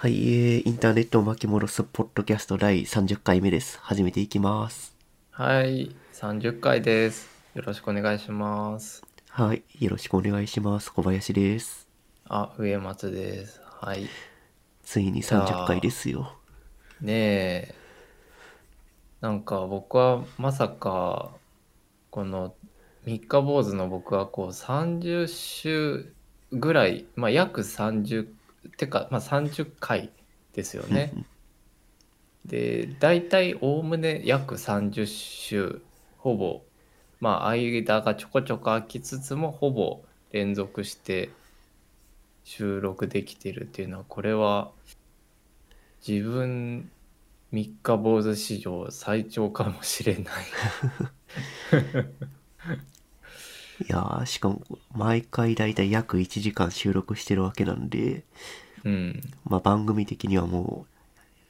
はい、えー、インターネットを巻き戻すポッドキャスト第30回目です。始めていきます。はい、30回です。よろしくお願いします。はい、よろしくお願いします。小林です。あ、上松です。はい。ついに30回ですよ。ねえ、なんか僕はまさか、この三日坊主の僕はこう30週ぐらい、まあ約30、てか、まあ30回ですよね。で、大体おおむね約30週、ほぼ、まあ間がちょこちょこ空きつつもほぼ連続して収録できてるっていうのは、これは自分三日坊主史上最長かもしれない。いやー、しかも、毎回だいたい約1時間収録してるわけなんで、うん。まあ番組的にはも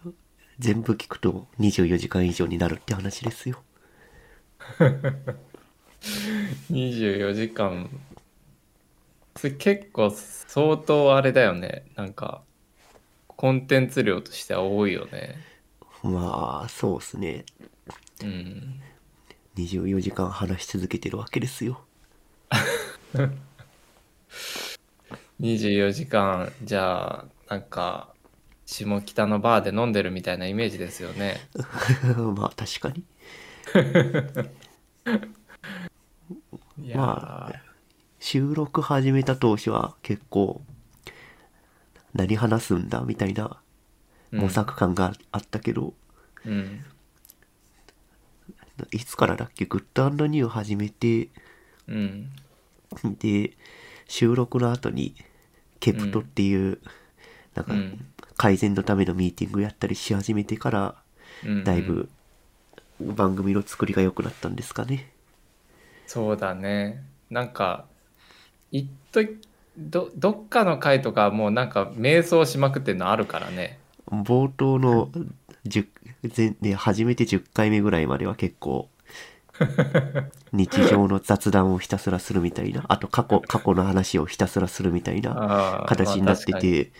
う、全部聞くと24時間以上になるって話ですよ。24時間。それ結構相当あれだよね。なんか、コンテンツ量としては多いよね。まあ、そうっすね。うん。24時間話し続けてるわけですよ。24時間、じゃあ、なんか、下北のバーで飲んでるみたいなイメージですよね。まあ確かに。まあ収録始めた当初は結構何話すんだみたいなうん模索感があったけど、うん。いつからだっけグッドニュー始めてうん。で収録の後にケプトっていう、なんかうん改善のためのミーティングやったりし始めてからうん。だいぶ番組の作りが良くなったんですかね。そうだね。なんか、いっとど、どっかの回とかもうなんか瞑想しまくってるのあるからね。冒頭の10前、ね、初めて10回目ぐらいまでは結構日常の雑談をひたすらするみたいなあと過去過去の話をひたすらするみたいな形になってて、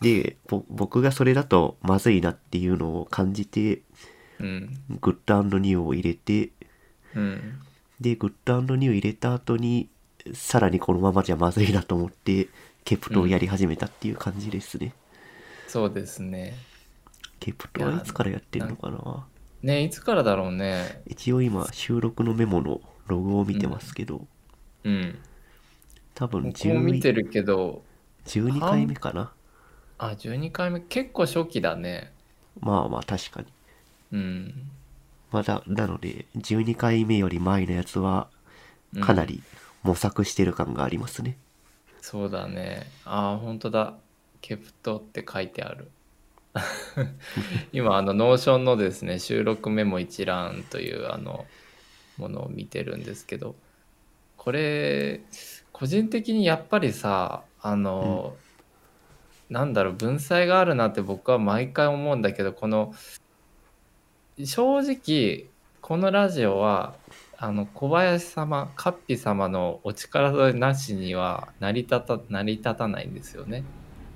でぼ僕がそれだとまずいなっていうのを感じてうん。グッドニューを入れてうん。でグッドニュー入れた後にさらにこのままじゃまずいなと思ってケプトをやり始めたっていう感じですね、そうですね。ケプトはいつからやってんのかなねいつからだろうね。一応今収録のメモのログを見てますけど、うん。多分僕も見て10るけど、12回目かなあ、12回目、結構初期だね。まあまあ確かにうん。まだなので12回目より前のやつはうんかなり模索してる感がありますね、そうだね。ああ、本当だ。 KPT って書いてある。今、あの、 Notion のですね、収録メモ一覧という、あの、ものを見てるんですけど、これ、個人的にやっぱりさ、あの、なんだろう、文才があるなって僕は毎回思うんだけど、この、正直、このラジオは、あの小林様、カッピ様のお力添えなしには成り立た成り立たないんですよね。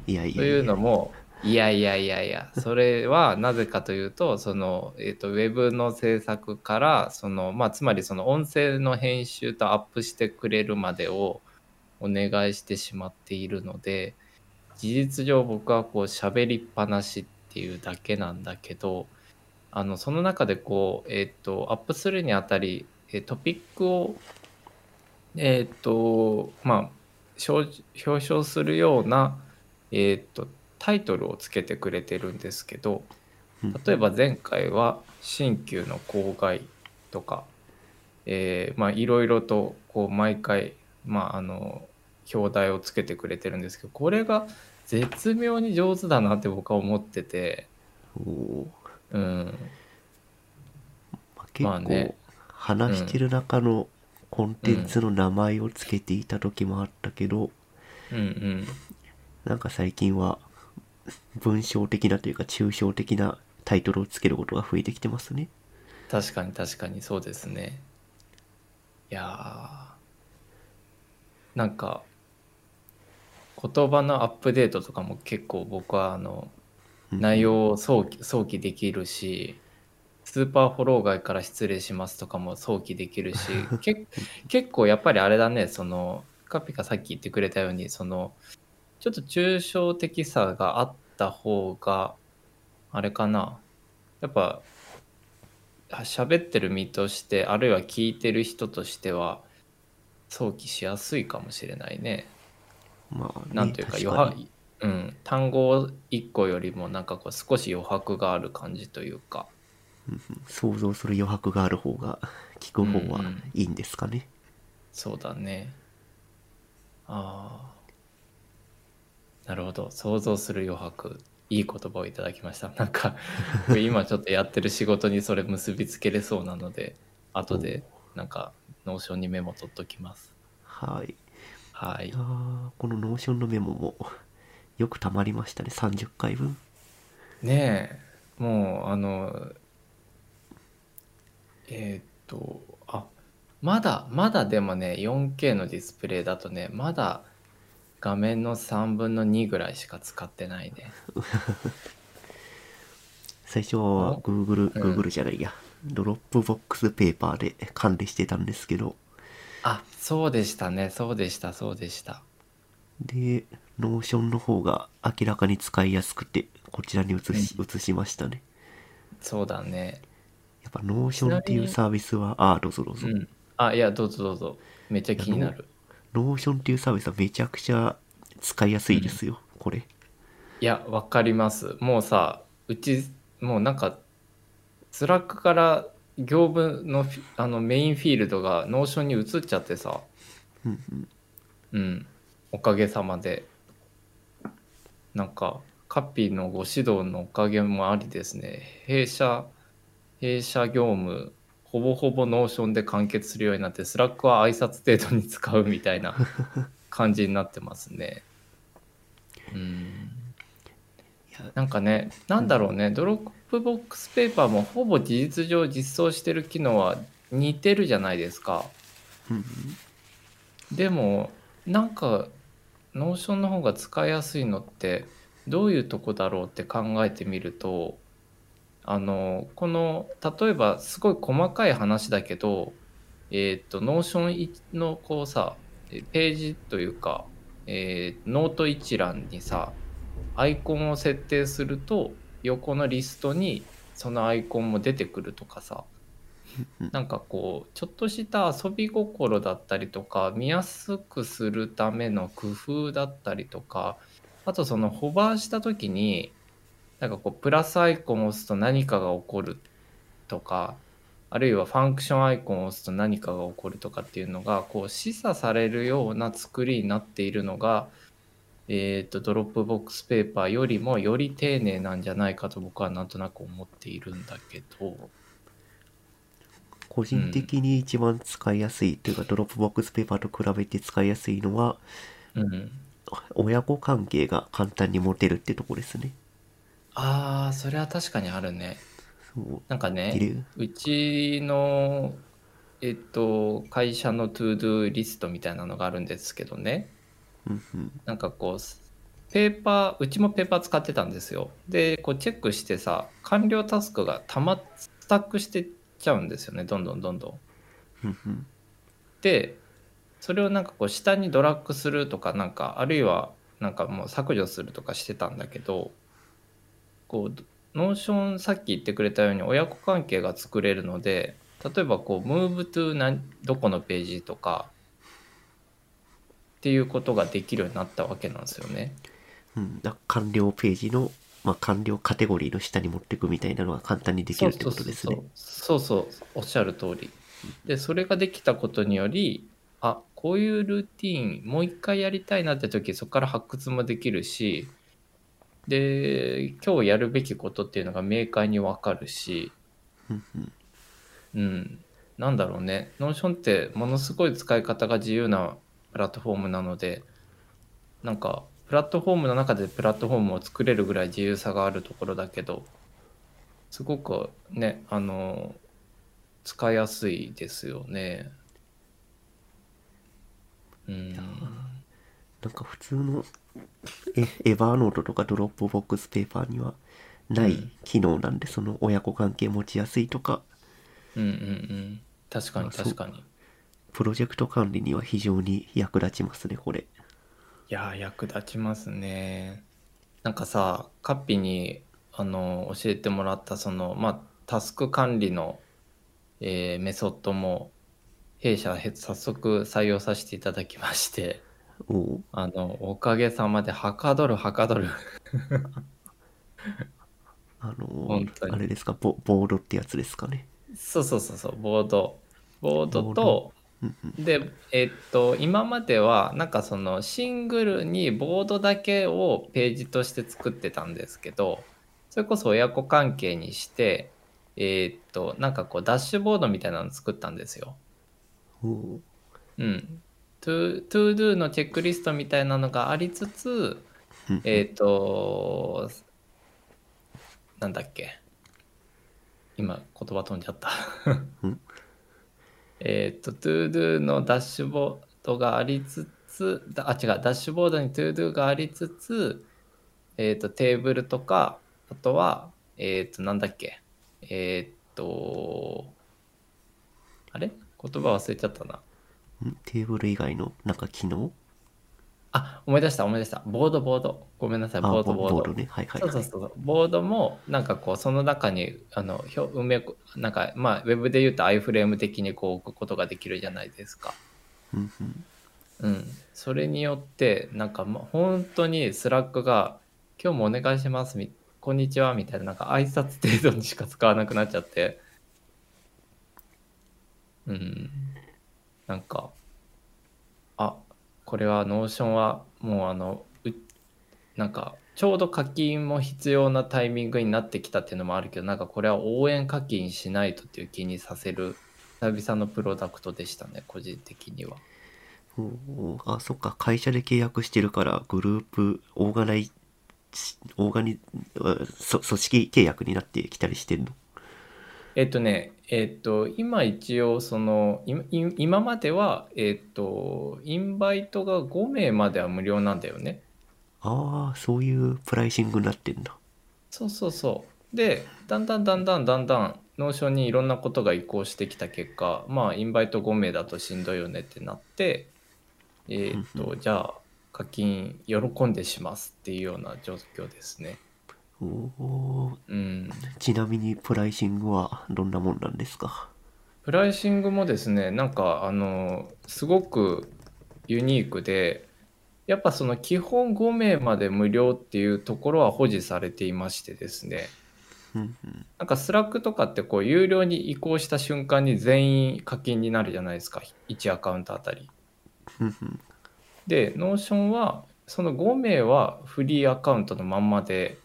いやいやというのも、いやいやいやいや、それはなぜかというと、その、えっ、と、ウェブの制作から、その、まあ、つまりその音声の編集とアップしてくれるまでをお願いしてしまっているので、事実上僕はこう喋りっぱなしっていうだけなんだけど、あの、その中でこう、えっ、と、アップするにあたり、えトピックを、えっ、と、まあ、表彰するような、えっ、と、タイトルをつけてくれてるんですけど、うん。例えば前回は新旧の公害とか、えーまあいろいろとこう毎回、まああの、表題をつけてくれてるんですけど、これが絶妙に上手だなって僕は思ってて、うん、まあ結構話してる中のコンテンツの名前をつけていた時もあったけど、うんうん。なんか最近は文章的なというか抽象的なタイトルをつけることが増えてきてますね。確かに確かにそうですね。いやーなんか言葉のアップデートとかも結構僕はあの内容を早期早期できるしスーパーフォロー外から失礼しますとかも早期できるしけ 結構やっぱりあれだねそのカピカさっき言ってくれたようにそのちょっと抽象的さがあった方があれかな。やっぱ喋ってる身としてあるいは聞いてる人としては想起しやすいかもしれないね。まあ、ね、なんというか余白、うん、単語1個よりもなんかこう少し余白がある感じというか。想像する余白がある方が聞く方はうん。うんいいんですかね。そうだね。ああなるほど。想像する余白。いい言葉をいただきました。なんか今ちょっとやってる仕事にそれ結びつけれそうなので後でなんか Notion にメモ取っときます。はい。はい。この Notion のメモもよくたまりましたね。30回分。ねえ。もうあのえーっとあまだまだでもね 4K のディスプレイだとねまだ画面の3分の2ぐらいしか使ってないね。最初はお？Google、うん。Google じゃないや。 Dropbox Paper で管理してたんですけど、あそうでしたね。そうでした。そうでした。で、 Notion の方が明らかに使いやすくて、こちらに移し、移しましたね。そうだね。やっぱ Notion っていうサービスは、ああ、どうぞどうぞ。うん。あいやどうぞどうぞ。めっちゃ気になる Notion っていうサービスはめちゃくちゃ使いやすいですよ、これ。いやわかります。もうさうちもうなんか Slack から業務のあのメインフィールドが Notion に移っちゃってさ。うんうん。うん。おかげさまで。なんかカッピーのご指導のおかげもありですね。弊社弊社業務ほぼほぼ Notion で完結するようになって Slack は挨拶程度に使うみたいな 感じになってますね。うん。なんかね、なんだろうね、 Dropbox Paper もほぼ事実上実装してる機能は似てるじゃないですか。でも、なんか、 Notion の方が使いやすいのって、どういうとこだろうって考えてみると、あの、この、例えばすごい細かい話だけど、えっと、 Notion のこうさ、えページというか、えーノート一覧にさ、アイコンを設定すると横のリストにそのアイコンも出てくるとかさなんかこうちょっとした遊び心だったりとか見やすくするための工夫だったりとかあとそのホバーした時になんかこうプラスアイコンを押すと何かが起こるとかあるいはファンクションアイコンを押すと何かが起こるとかっていうのがこう示唆されるような作りになっているのがえー、と Dropbox Paper よりもより丁寧なんじゃないかと僕はなんとなく思っているんだけど。個人的に一番使いやすいというか、 Dropbox Paper と比べて使いやすいのは、うん。親子関係が簡単に持てるってとこですね。ああそれは確かにあるねそう。なんかいねる？うちのえっと会社の To Do リストみたいなのがあるんですけどねうんうん。なんかこうペーパーうちもペーパー使ってたんですよでこうチェックしてさ完了タスクがたまスタックしてっちゃうんですよねどんどんどんどんうんうん。でそれをなんかこう下にドラッグするとかなんかあるいはなんかもう削除するとかしてたんだけどこう Notion さっき言ってくれたように親子関係が作れるので例えばこう move to 何どこのページとかっていうことができるようになったわけなんですよね。うん、だ完了ページの、まあ、完了カテゴリーの下に持っていくみたいなのが簡単にできるってことですね。そうそうおっしゃる通りでそれができたことによりあこういうルーティーンもう一回やりたいなって時そこから発掘もできるしで今日やるべきことっていうのが明快に分かるしうんなんだろうね Notion ってものすごい使い方が自由なプラットフォームなのでなんかプラットフォームの中でプラットフォームを作れるぐらい自由さがあるところだけどすごくねあの使いやすいですよね。うん。なんか普通のエ Evernote とか Dropbox Paper にはないうん。機能なんで、その親子関係持ちやすいとか。うんうんうん。確かに確かに。いプロジェクト管理には非常に役立ちますねこれ。やー役立ちますね。なんかさカッピにあの教えてもらったそのまあタスク管理の、えーメソッドも弊社へ早速採用させていただきましてあのおかげさまではかどるはかどる。あの本当に。あれですか？ボボードってやつですかね？そうそうそうそうボード。ボードとうんうん。でえっと今まではなんかそのシングルにボードだけをページとして作ってたんですけどそれこそ親子関係にしてえっとなんかこうダッシュボードみたいなの作ったんですよ。うん。トゥ To Do のチェックリストみたいなのがありつつうん。えっとなんだっけ。今言葉飛んじゃった。ん。えっと、 ToDo のダッシュボードがありつつ、だあ、違う、ダッシュボードに ToDo がありつつ、えっと、テーブルとか、あとは、えっと、なんだっけ、えっと、あれ？言葉忘れちゃったな。んテーブル以外のなんか機能？あ、思い出した、思い出した。ボード、ボード。ごめんなさい、あボード、ボード。ボードねはいはいはいそうそうそうボードもなんかこうその中にあの表埋めなんかまあウェブで言うと iframe 的にこう置くことができるじゃないですか。うんうんうん、それによってなんかま本当に Slack が「今日もお願いします」み「こんにちは」みたいななんか挨拶程度にしか使わなくなっちゃってうんなんかあこれは Notion はもうあのうなんかちょうど課金も必要なタイミングになってきたっていうのもあるけどなんかこれは応援課金しないとっていう気にさせる久々のプロダクトでしたね個人的には。おおあそっか。会社で契約してるからグループオーガナイオーガニ組織契約になってきたりしてんの？えっとね、えっと、今一応、その、今までは、えっと、 invite が5名までは無料なんだよね。ああそういう pricing になってんだそうそうそう。で、だんだんだんだんだんだん、 Notion にいろんなことが移行してきた結果、まあ、 invite 5名だとしんどいよねってなって、えっと、じゃあ、課金喜んでしますっていうような状況ですね。おおうん。ちなみに pricing はどんなもんなんですか？ pricing もですねなんかあのすごくユニークでやっぱその基本5名まで無料っていうところは保持されていましてですね。なんか Slack とかってこう有料に移行した瞬間に全員課金になるじゃないですか1アカウントあたり。で Notion はその5名はフリーアカウントのまんまで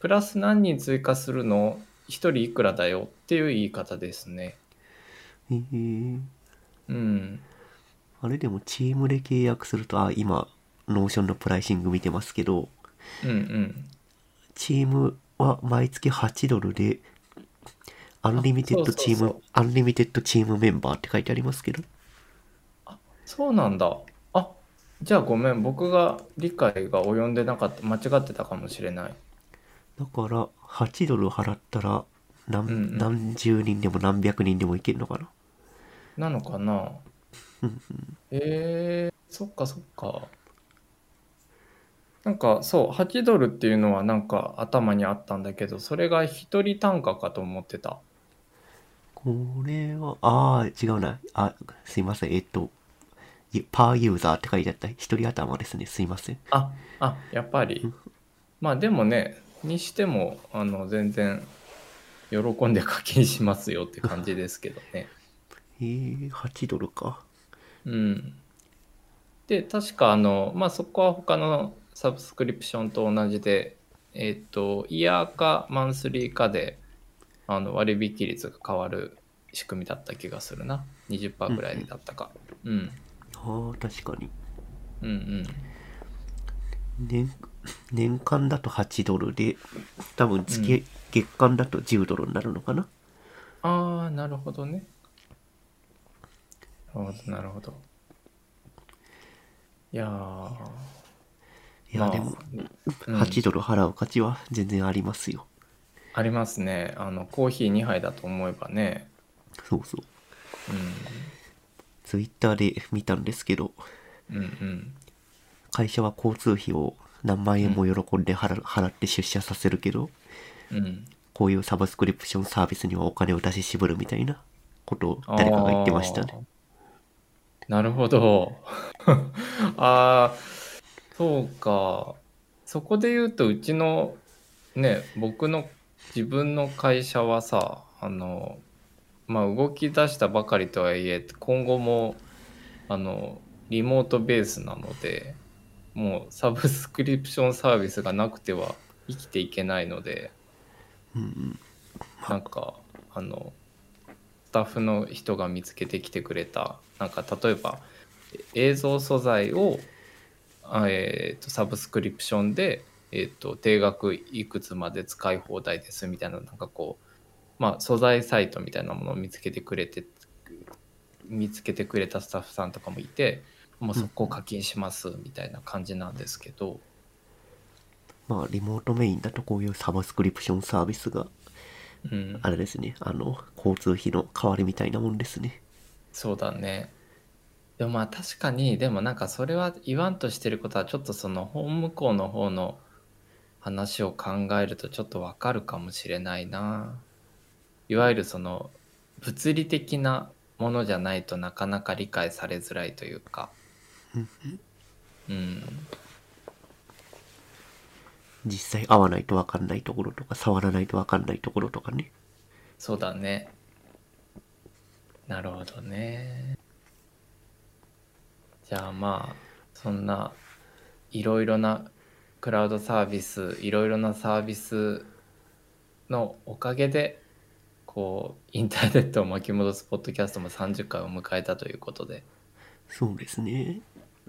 プラス何人追加するの？1人いくらだよ？っていう言い方ですね。えー、うん。あれでもチームで契約するとあ今 Notion の pricing 見てますけど。うんうん。チームは毎月8ドルで unlimited team そうそうそう。 unlimited team member って書いてありますけど。そうなんだ。あじゃあごめん、僕が理解が及んでなかった、間違ってたかもしれない。だから8ドル払ったら何,、うんうん。何十人でも何百人でもいけるのかな？なのかな？えー、そっかそっか。なんかそう、8ドルっていうのはなんか頭にあったんだけど、それが1人単価かと思ってた。これはああ違うな。あすいません。えっとゆパーユーザーって書いてあった。一人頭ですね。すいません。あ、あ、やっぱり。まあでもね、にしても、あの、全然、喜んで課金しますよって感じですけどね。えー、8ドルかうん。で、確かあの、まあ、そこは他のサブスクリプションと同じで、えっ、と、イヤーかマンスリーかで、あの割引率が変わる仕組みだった気がするな。20%ぐらいだったか。うん。ああ確かにうんうん。年年間だと8ドルで多分月、うん月間だと10ドルになるのかな？ああ、なるほどね。なるほど、なるほど。いやーいや、まあでも、うん8ドル払う価値は全然ありますよ。ありますねあのコーヒー2杯だと思えばねそうそう。うんツイッターで見たんですけど、うんうん会社は交通費を何万円も喜んで払,、払って出社させるけど、うん。こういうサブスクリプションサービスにはお金を出し渋るみたいなことを誰かが言ってましたね。なるほど。ああそうか。そこで言うとうちのね僕の自分の会社はさあのまあ動き出したばかりとはいえ今後もあのリモートベースなのでもうサブスクリプションサービスがなくては生きていけないのでうんうん。なんかあのスタッフの人が見つけてきてくれたなんか例えば映像素材を、あえー、とサブスクリプションで、えー、と定額いくつまで使い放題ですみたいななんかこうまあ素材サイトみたいなものを見つけてくれて見つけてくれたスタッフさんとかもいてもうそこ課金しますみたいな感じなんですけど、まあ、リモートメインだとこういうサブスクリプションサービスが、うん、あれですね、あの、交通費の代わりみたいなもんですね。そうだね。でもまあ確かにでもなんかそれは言わんとしてることはちょっとその本向こうの方の話を考えるとちょっとわかるかもしれないな。いわゆるその物理的なものじゃないとなかなか理解されづらいというか。うん。実際会わないと分かんないところとか、触らないと分かんないところとかね。そうだね。なるほどね。じゃあまあそんないろいろなクラウドサービスいろいろなサービスのおかげでこうインターネットを巻き戻すポッドキャストも30回を迎えたということで、そうですね。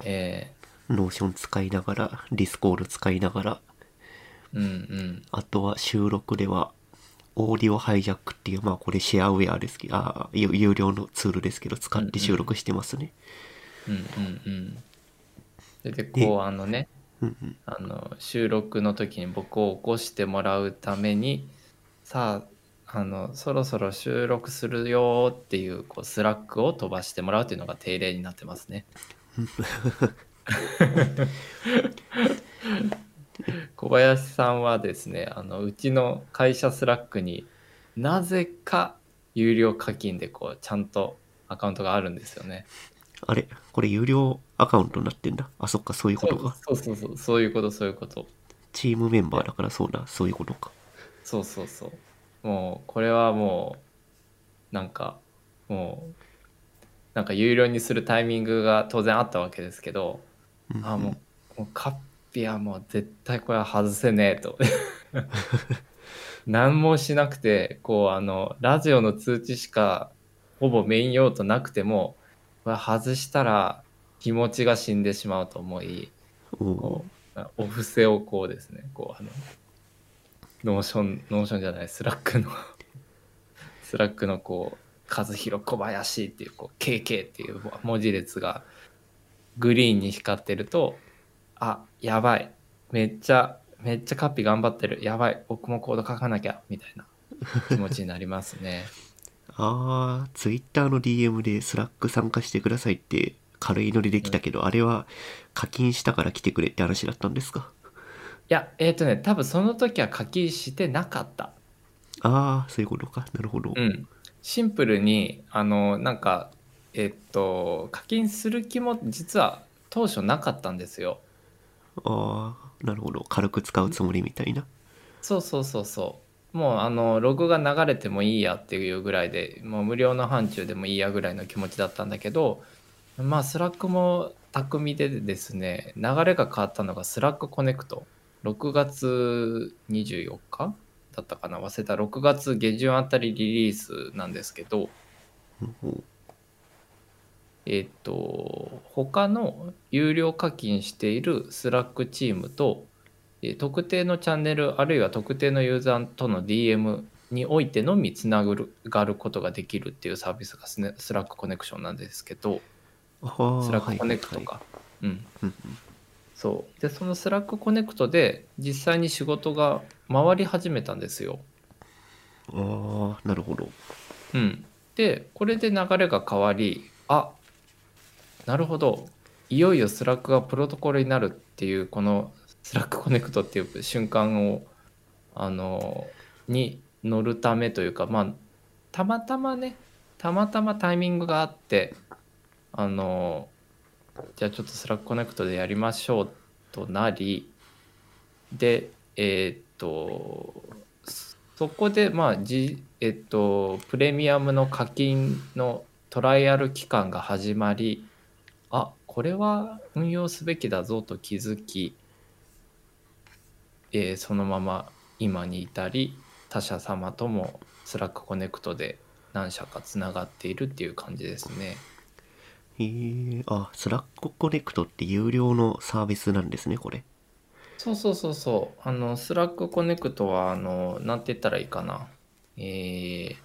え Notion 使いながら、 Discord 使いながら、ーうんうんあとは収録では、 Audio Hijack っていう、まあこれシェアウェアですけど、あ有有料のツールですけど、使って収録してますね。うんうんうんでででこうあのねうんうん。あの収録の時に僕を起こしてもらうためにさああのそろそろ収録するよっていうこう Slack を飛ばしてもらうというのが定例になってますね。小林さんはですねあのうちの会社 Slack になぜか有料課金でこうちゃんとアカウントがあるんですよね。あれこれ有料アカウントになってんだ。あ、そっか、そういうことか。そうそうそうそういうことそういうこと。チームメンバーだからそうだ、そういうことか。そうそうそうもうこれはもうなんかもうなんか有料にするタイミングが当然あったわけですけどうん。あもうもうカッピはもう絶対これは外せねえと。何もしなくてこうあのラジオの通知しかほぼメイン用途なくてもこれ外したら気持ちが死んでしまうと思いおこうお布施をこうですねこうあの Notion Notion じゃない Slack の Slack のこう和弘小林っていうこう KK っていう文字列がグリーンに光ってるとあやばい。めっちゃめっちゃカッピ頑張ってる。やばい。僕もコード書かなきゃ。みたいな気持ちになりますね。あー、ツイッターの DM でスラック参加してくださいって軽いノリで来たけど、あれは課金したから来てくれって話だったんですか？いやえっ、とね多分その時は課金してなかった。あー、そういうことか。なるほど。うん、シンプルにあのなんかえっと課金する気も実は当初なかったんですよあー、なるほど。軽く使うつもりみたいな。そうそうそうそうもうあのログが流れてもいいやっていうぐらいでもう無料の範疇でもいいやぐらいの気持ちだったんだけどまあ Slack も巧みでですね流れが変わったのが Slack Connect 6月24日だったかな。忘れた。6月下旬あたりリリースなんですけど。うんえっと他の有料課金している Slack チームとえー特定のチャンネルあるいは特定のユーザーとの DM においてのみつながることができるっていうサービスがス,、ね、 Slack Connection なんですけど。 Slack Connect はいか、うんうんそう。でその Slack Connect で実際に仕事が回り始めたんですよ。ああなるほど。うん。でこれで流れが変わりあなるほど。いよいよ Slack がプロトコルになるっていうこの Slack Connect っていう瞬間をあのに乗るためというかまあたまたまねたまたまタイミングがあってあのじゃあちょっと Slack Connect でやりましょうとなりでえーっとそこでまあじえっとプレミアムの課金のトライアル期間が始まりあこれは運用すべきだぞと気づき、えーそのまま今に至り他社様とも Slack Connect で何社かつながっているっていう感じですね。へえあ Slack Connect って有料のサービスなんですねこれそうそうそうそう。あの、 Slack Connect は、あの、なんて言ったらいいかな。えー、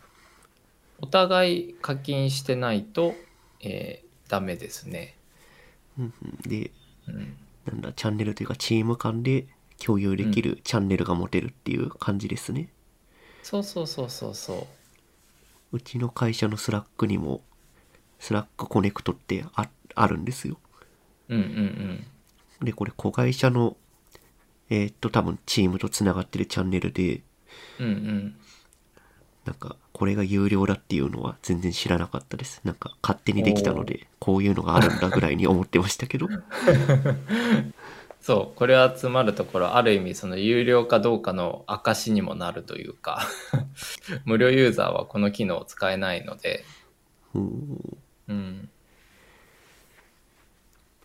お互い課金してないと、えー、ダメですね。うんうんでうん。なんだチャンネルというかチーム間で共有できるチャンネルが持てるっていう感じですね、そうそうそうそうそうちの会社の Slack にも Slack Connect ってああるんですよう。うんうんでこれ子会社のえーっと多分チームとつながってるチャンネルでうん。うんうん。なんかこれが有料だっていうのは全然知らなかったですなんか勝手にできたのでこういうのがあるんだぐらいに思ってましたけど そう、これはつまるところ、ある意味、その有料かどうかの証にもなるというか、無料ユーザーはこの機能を使えないので、うんうん。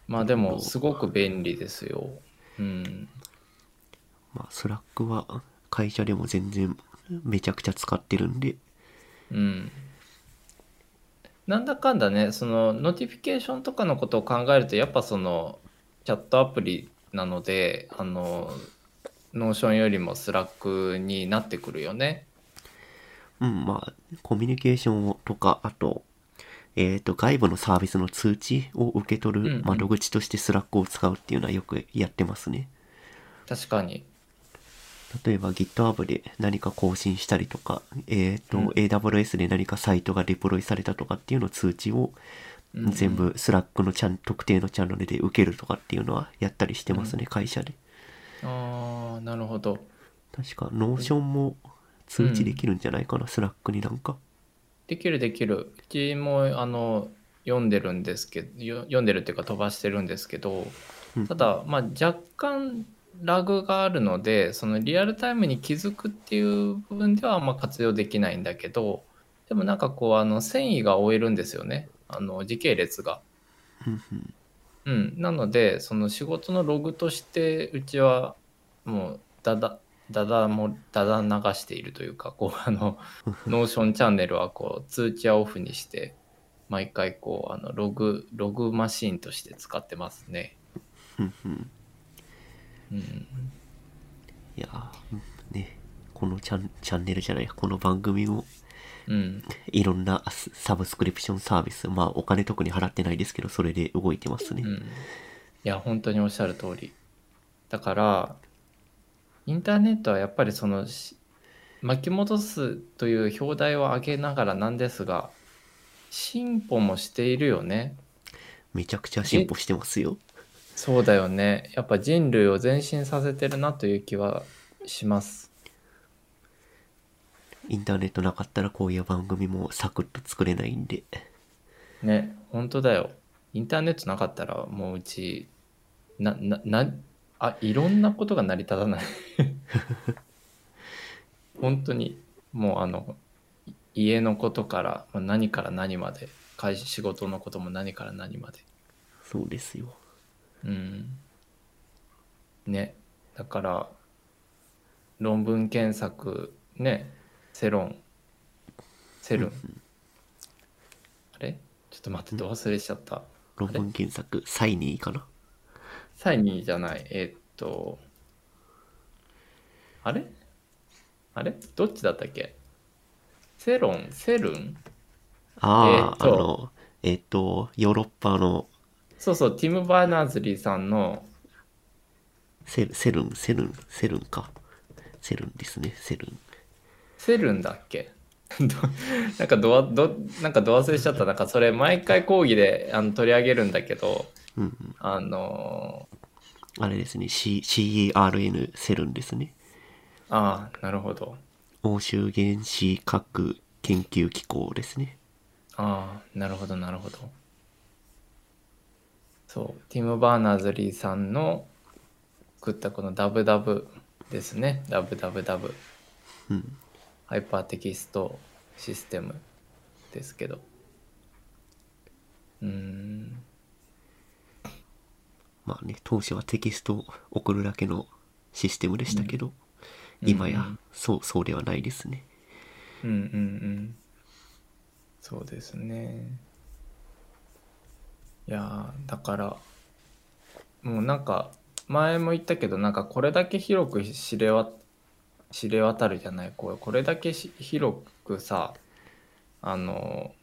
まあでも、すごく便利ですよ。うん。まあ Slack は会社でも全然めちゃくちゃ使ってるんでうん。なんだかんだね、その、 notification とかのことを考えると、やっぱその、チャットアプリなので、あの、 Notion よりも Slack になってくるよね。うんまあコミュニケーションとかあとえっ、と外部のサービスの通知を受け取うんうんる窓口として Slack を使うっていうのはよくやってますね確かに。例えば GitHub で何か更新したりとか、えっ、と、うん AWS で何かサイトがデプロイされたとかっていうの通知をうんうん全部 Slack のチャン特定のチャンネルで受けるとかっていうのはやったりしてますね、会社で。ああ、なるほど。確か、 Notion も通知できるんじゃないかな、 Slack になんか。できるできる。うちも、あの、読んでるんですけど、よ読んでるっていうか飛ばしてるんですけど、うんただ、まあ、若干ラグがあるのでそのリアルタイムに気づくっていう部分ではあんま活用できないんだけどでもなんかこうあの遷移が追えるんですよねあの時系列が。うん、なのでその仕事のログとしてうちはもうだだだだもだだ流しているというかこう あの Notion チャンネルはこう通知はオフにして毎回こうあのログログマシンとして使ってますね。うん。いやーね、このチャンチャンネルじゃない、この番組もうん、いろんなササブスクリプションサービス、まあお金特に払ってないですけど、それで動いてますね。うん、いや本当におっしゃる通り。だからインターネットはやっぱりそのし巻き戻すという表題を上げながらなんですが進歩もしているよねめちゃくちゃ進歩してますよ。そうだよねやっぱ人類を前進させてるなという気はしますインターネットなかったらこういう番組もサクッと作れないんで。ね本当だよインターネットなかったらもううちなななあいろんなことが成り立たない。本当にもうあのい家のことからまあ何から何まで会社仕事のことも何から何まで。そうですよ。うん。ね。だから論文検索ね。セロンセルンあれ？ちょっと待ってど忘れしちゃった。論文検索、サイニーかな？サイニーじゃない。えーっとあれ？あれ？どっちだったっけ？セロン？セルン？ああ、えーあの、えっ、と、ヨーロッパのそうそうティム・バーナーズリーさんのセルセルンセルンセルンか。セルンですねセルン。セルンだっけ？どなんかドアどなんかド忘れしちゃった。なんかそれ毎回講義であの取り上げるんだけどうんうん。あのあれですね、C、CERN セルンですね。ああなるほど。欧州原子核研究機構ですね。ああなるほどなるほど。そう。ティム・バーナーズリーさんの作ったこのダブダブですね。ダブダブダブ。うん。ハイパーテキストシステムですけど。うーんまあね当初はテキストを送るだけのシステムでしたけど、うん。今やうんうんそうそうではないですね。うんうんうん。そうですね。いやーだからもうなんか前も言ったけどなんかこれだけ広く知れわ知れ渡るじゃない？こうこれだけし広くさあの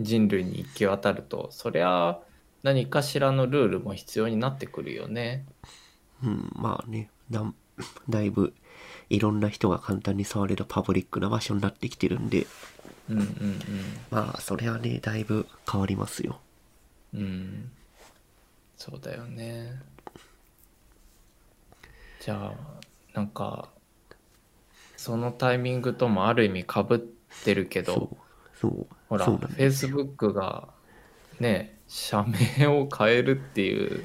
人類に行き渡るとそりゃ何かしらのルールも必要になってくるよね。うんまあね。だん だいぶいろんな人が簡単に触れるパブリックな場所になってきてるんで。うんうんまあそれはねだいぶ変わりますよ。うん。うんそうだよね。じゃあなんかそのタイミングともある意味かぶってるけど。ほらそうなんですよ。Facebook がね社名を変えるっていう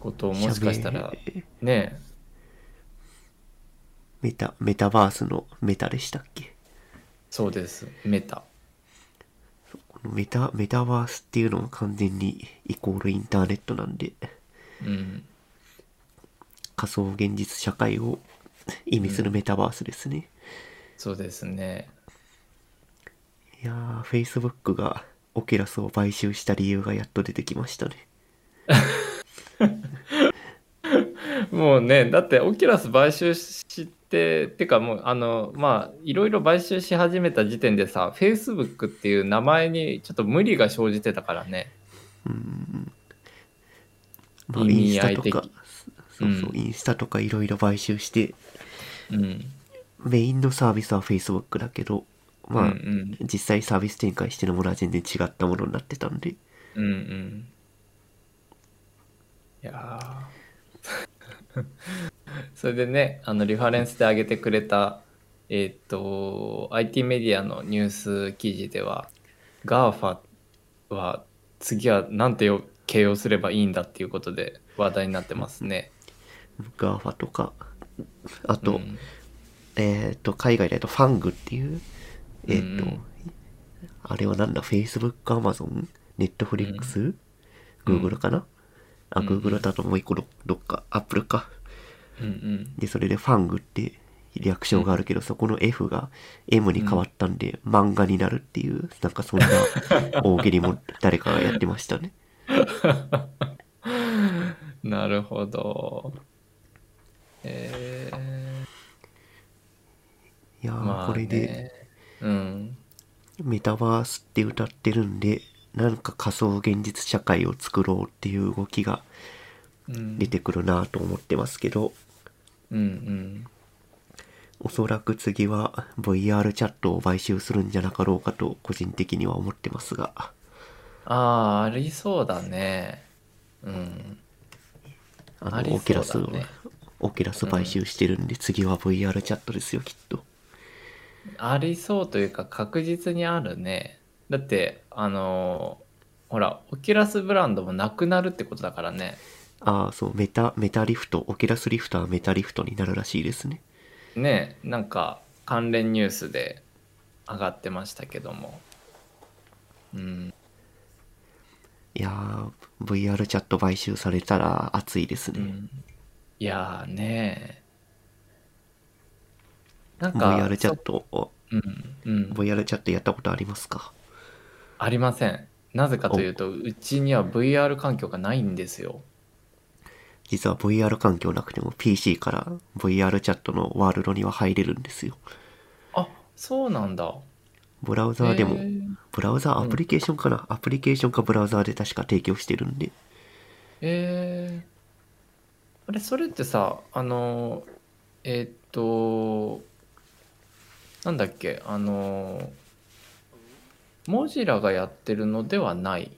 ことをもしかしたらね。メタメタバースのメタでしたっけ？そうです。メタ。メタメタバースっていうのは完全にイコールインターネットなんで。うん。仮想現実社会を意味するメタバースですね、そうですね。いやー Facebook が Oculus を買収した理由がやっと出てきましたね。もうねだってオキュラス買収しててかもうあのまあいろいろ買収し始めた時点でさ Facebook っていう名前にちょっと無理が生じてたからね。まあ、意インスタとかそうそう、うん。インスタとかいろいろ買収してうん。メインのサービスは Facebook だけどまあ、うんうん。実際サービス展開してるものは全然違ったものになってたんで。うんうん。いやー。それでねあのリファレンスで挙げてくれたえーっと IT メディアのニュース記事では GAFA は次は何てよ形容すればいいんだっていうことで話題になってますね。GAFA とかあと、うん。えっ、と海外だとファングっていうえっ、と、うん。うんあれはなんだ？Facebook、Amazon、Netflix、Google かな、あ、うん Google だともう一個どどっか？Apple か？うんうん。でそれでファングって略称があるけど、そこの F が M に変わったんで、漫画になるっていうなんかそんな 大喜利も誰かがやってましたね。なるほど。えいやー、ー、まあ、ね、これでうん。メタバースって歌ってるんでなんか仮想現実社会を作ろうっていう動きがうん出てくるなと思ってますけど、うんうん。おそらく次は VR チャットを買収するんじゃなかろうかと個人的には思ってますがああ、ありそうだね。うん。あのオキュラスをOculus 買収してるんで、次は VR チャットですよきっとありそうというか確実にあるね。だって、あのほら、 Oculus ブランドもなくなるってことだからね。ああそうメタ Meta Rift Oculus Rift は Meta Rift になるらしいですねねなんか関連ニュースで上がってましたけども。うん。いやー VR チャット買収されたら熱いですね、うん、いやーねなんか VR チャットをそうんうん。VR チャットやったことありますか？ありません。なぜかというとうちには VR 環境がないんですよ。実は VR 環境なくても PC から VR チャットのワールドには入れるんですよ。あそうなんだ。ブラウザーでも、えー。ブラウザーアプリケーションかな、アプリケーションかブラウザーで確か提供してるんで。えー。あれそれってさあのえーっとなんだっけ？あのモジラがやってるのではない。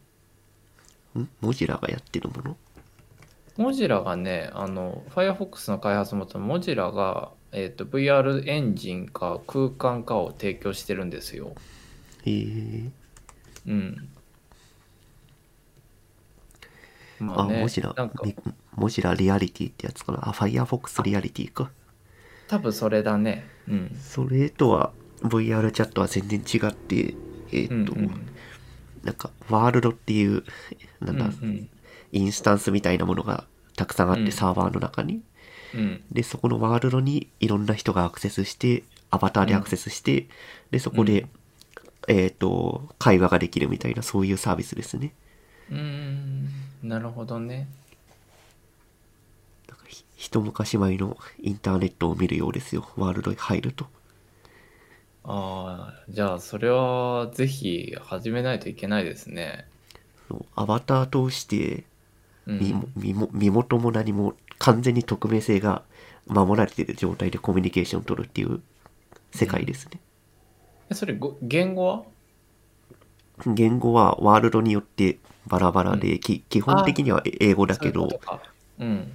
ん？モジラがやってるもの？モジラがねあの Firefox の開発元のモジラが、えーっと VR エンジンか空間かを提供してるんですよ。へえ。うん。まあ、あねモジラなんか、みモジラリアリティってやつかな？あ、Firefox リアリティか。多分それだね。うん。それとは VR チャットは全然違って、えっ、と、うんうん。なんか、ワールドっていう、なんだ、うんうん。インスタンスみたいなものがたくさんあって、うん。サーバーの中に。うん。で、そこのワールドにいろんな人がアクセスして、アバターでアクセスして、で、そこで、うん。えっ、と、会話ができるみたいな、そういうサービスですね。うーん。なるほどね一昔前のインターネットを見るようですよ。ワールドに入ると。ああじゃあそれはぜひ始めないといけないですね。そう。アバター通して、うん。身も身も身元も何も完全に匿名性が守られている状態でコミュニケーションを取るっていう世界ですね。えそれご言語は？言語はワールドによってバラバラで、き基本的には英語だけどそういううん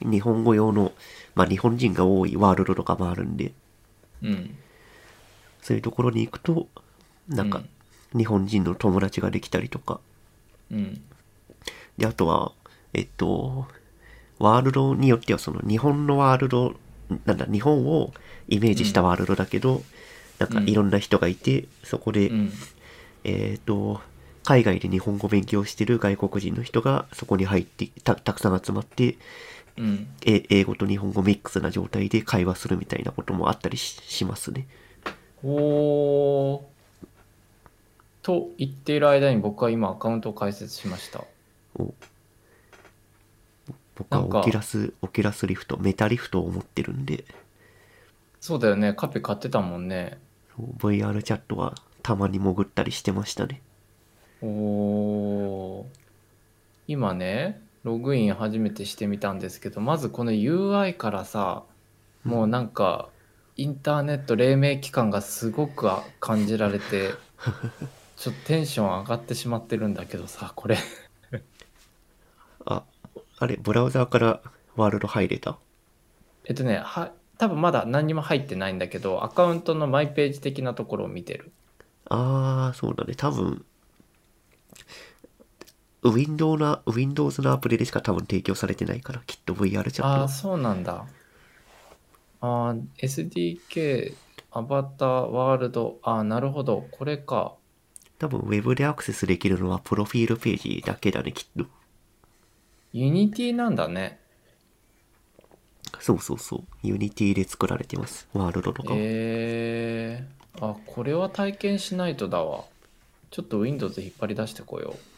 日本語用の、まあ、日本人が多いワールドとかもあるんで。うん。そういうところに行くとなんか日本人の友達ができたりとか。うん。であとはえっとワールドによってはその日本のワールドなんだ日本をイメージしたワールドだけど、なんかいろんな人がいてそこで、うん。えっ、と、海外で日本語勉強してる外国人の人がそこに入ってた、たくさん集まって、うん。え英語と日本語ミックスな状態で会話するみたいなこともあったりししますね。おー。と言っている間に僕は今アカウントを開設しました。お。僕はオキラス、オキラスリフト、メタリフトを持ってるんで、そうだよね。カペ買ってたもんね。VR チャットはたまに潜ったりしてましたね。おー。今ねログイン初めてしてみたんですけどまずこの UI からさもうなんかインターネット黎明期間がすごくあ感じられて ちょっとテンション上がってしまってるんだけどさこれ。あ、あれ、ブラウザーからワールド入れた？えっとねは多分まだ何にも入ってないんだけどアカウントのマイページ的なところを見てる。あー、そうだね。多分、Windows な、Windows のアプリでしか多分提供されてないから、きっと VR チャットはああーそうなんだあー SDK アバターワールドああなるほどこれか多分 Web でアクセスできるのはプロフィールページだけだね、きっと。 Unity なんだねそうそうそう。Unity で作られてます。ワールドとかも。えー、あこれは体験しないとだわちょっと Windows 引っ張り出してこよう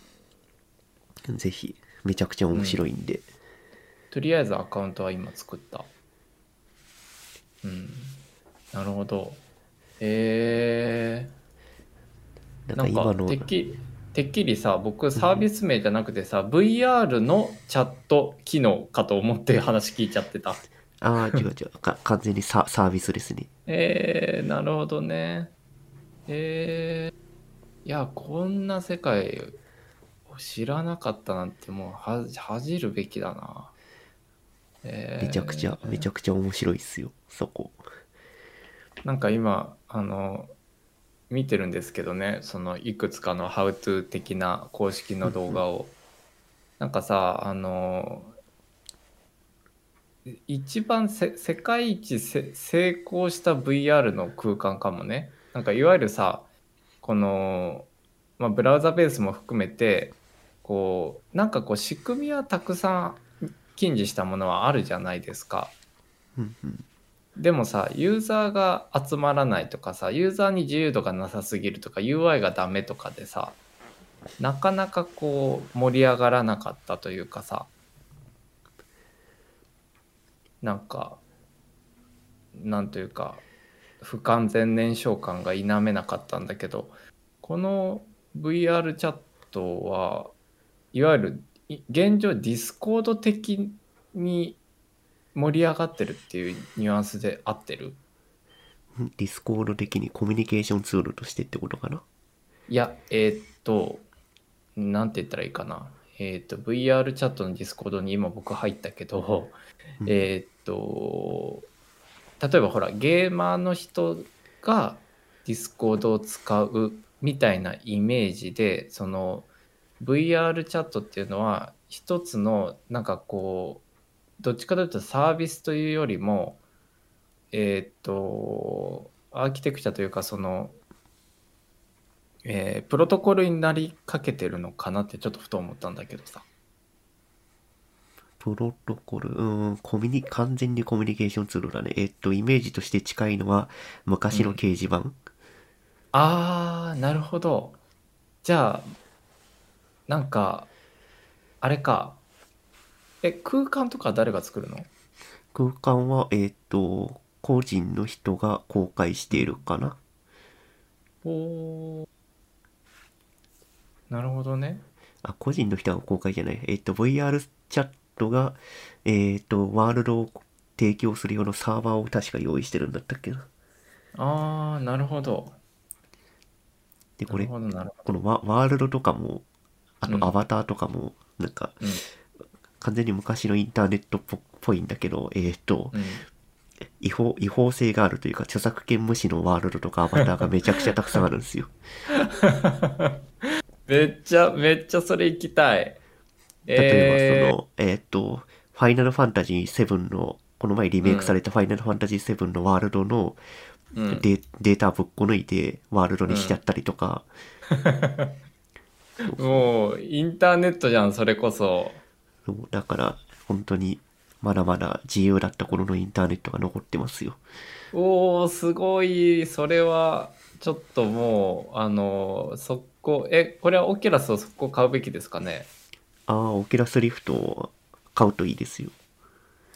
ぜひ、めちゃくちゃ面白いんで。とりあえずアカウントは今作った。うん。なるほど。えー、なんか今のて、っきてっきりさ僕サービス名じゃなくてさ、VR のチャット機能かと思って話聞いちゃってた。ああ、違う違う。か完全にササービスですね。えー、なるほどね。えー、いやこんな世界を知らなかったなんてもうは恥じるべきだな。えー。めちゃくちゃ、めちゃくちゃ面白いっすよ、そこ。なんか今あの見てるんですけどねそのいくつかの「How to」的な公式の動画を。なんかさあの一番せ世界一せ成功した VR の空間かもね。なんかいわゆるさこの、まあ、ブラウザベースも含めてこうなんかこう仕組みはたくさん禁じしたものはあるじゃないですか。うんうん。でもさユーザーが集まらないとかさユーザーに自由度がなさすぎるとか UI がダメとかでさなかなかこう盛り上がらなかったというかさなんかなんというか不完全燃焼感が否めなかったんだけどこの VR チャットはいわゆるい現状 Discord 的に盛り上がってるっていうニュアンスで合ってる？ Discord 的にコミュニケーションツールとしてってことかな？いやえーっとなんて言ったらいいかな。えーっと VR チャットのディスコードに今僕入ったけどうん。えーっと例えばほらゲーマーの人が Discord を使うみたいなイメージでその VR チャットっていうのは一つのなんかこうどっちかというとサービスというよりもえーっとアーキテクチャというかその、えープロトコルになりかけてるのかなってちょっとふと思ったんだけどさ。プロトコル、うーん、コミュニ、完全にコミュニケーションツールだね。えっと、イメージとして近いのは、昔の掲示板。あー、なるほど。じゃあ、なんか、あれか。え、空間とか誰が作るの？空間は、えっと、個人の人が公開しているかな。おーなるほどね。あ、個人の人が公開じゃない。えっと、VR チャットが、えっと、ワールドを提供する用のサーバーを確か用意してるんだったっけな。あー、なるほど。で、これ、このワワールドとかも、あうんとアバターとかも、なんか、ど。完全に昔のインターネットっぽいんだけど、えっと、うん。うん。違法、違法性があるというか、著作権無視のワールドとかアバターがめちゃくちゃたくさんあるんですよ。めっちゃ、めっちゃそれ行きたい。例えば、えその、えっと、ファイナルファンタジー7の、この前リメイクされたファイナルファンタジー7のワールドのーうんデ,、データぶっこ抜いてワールドにしちゃったりとか、もう、インターネットじゃん、それこそ。そうだから、本当に、まだまだ自由だった頃のインターネットが残ってますよ。おー、すごい。それは、ちょっともう、あの、速攻、え、これは Oculus を速攻買うべきですかね？ああ、 Oculus Rift を買うといいですよ。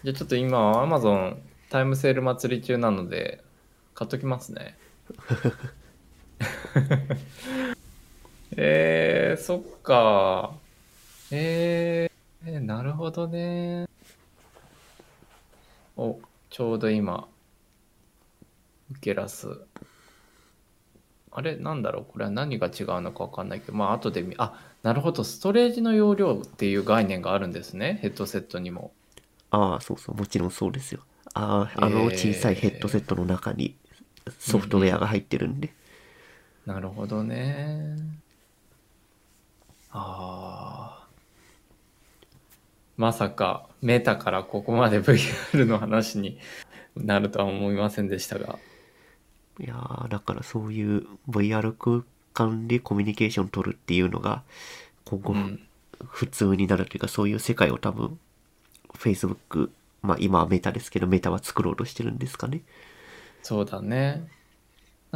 じゃあちょっと今、Amazon タイムセール祭り中なので、買っときますね。えー、そっか。えー、えなるほどね。お、ちょうど今、ウケラス。あれなんだろう？これは何が違うのかわかんないけど、まあ後で見、あ、なるほど、ストレージの容量っていう概念があるんですね。ヘッドセットにも。ああ、そうそう、もちろんそうですよ。ああ、あの小さいヘッドセットの中にソフトウェアが入ってるんで。なるほどね。ああ。まさかメタからここまで VR の話になるとは思いませんでしたが。いやーだからそういう VR 空間でコミュニケーション取るっていうのが今後うん。普通になるというか、そういう世界を多分 Facebook まあ今はメタですけどメタは作ろうとしてるんですかね。そうだね。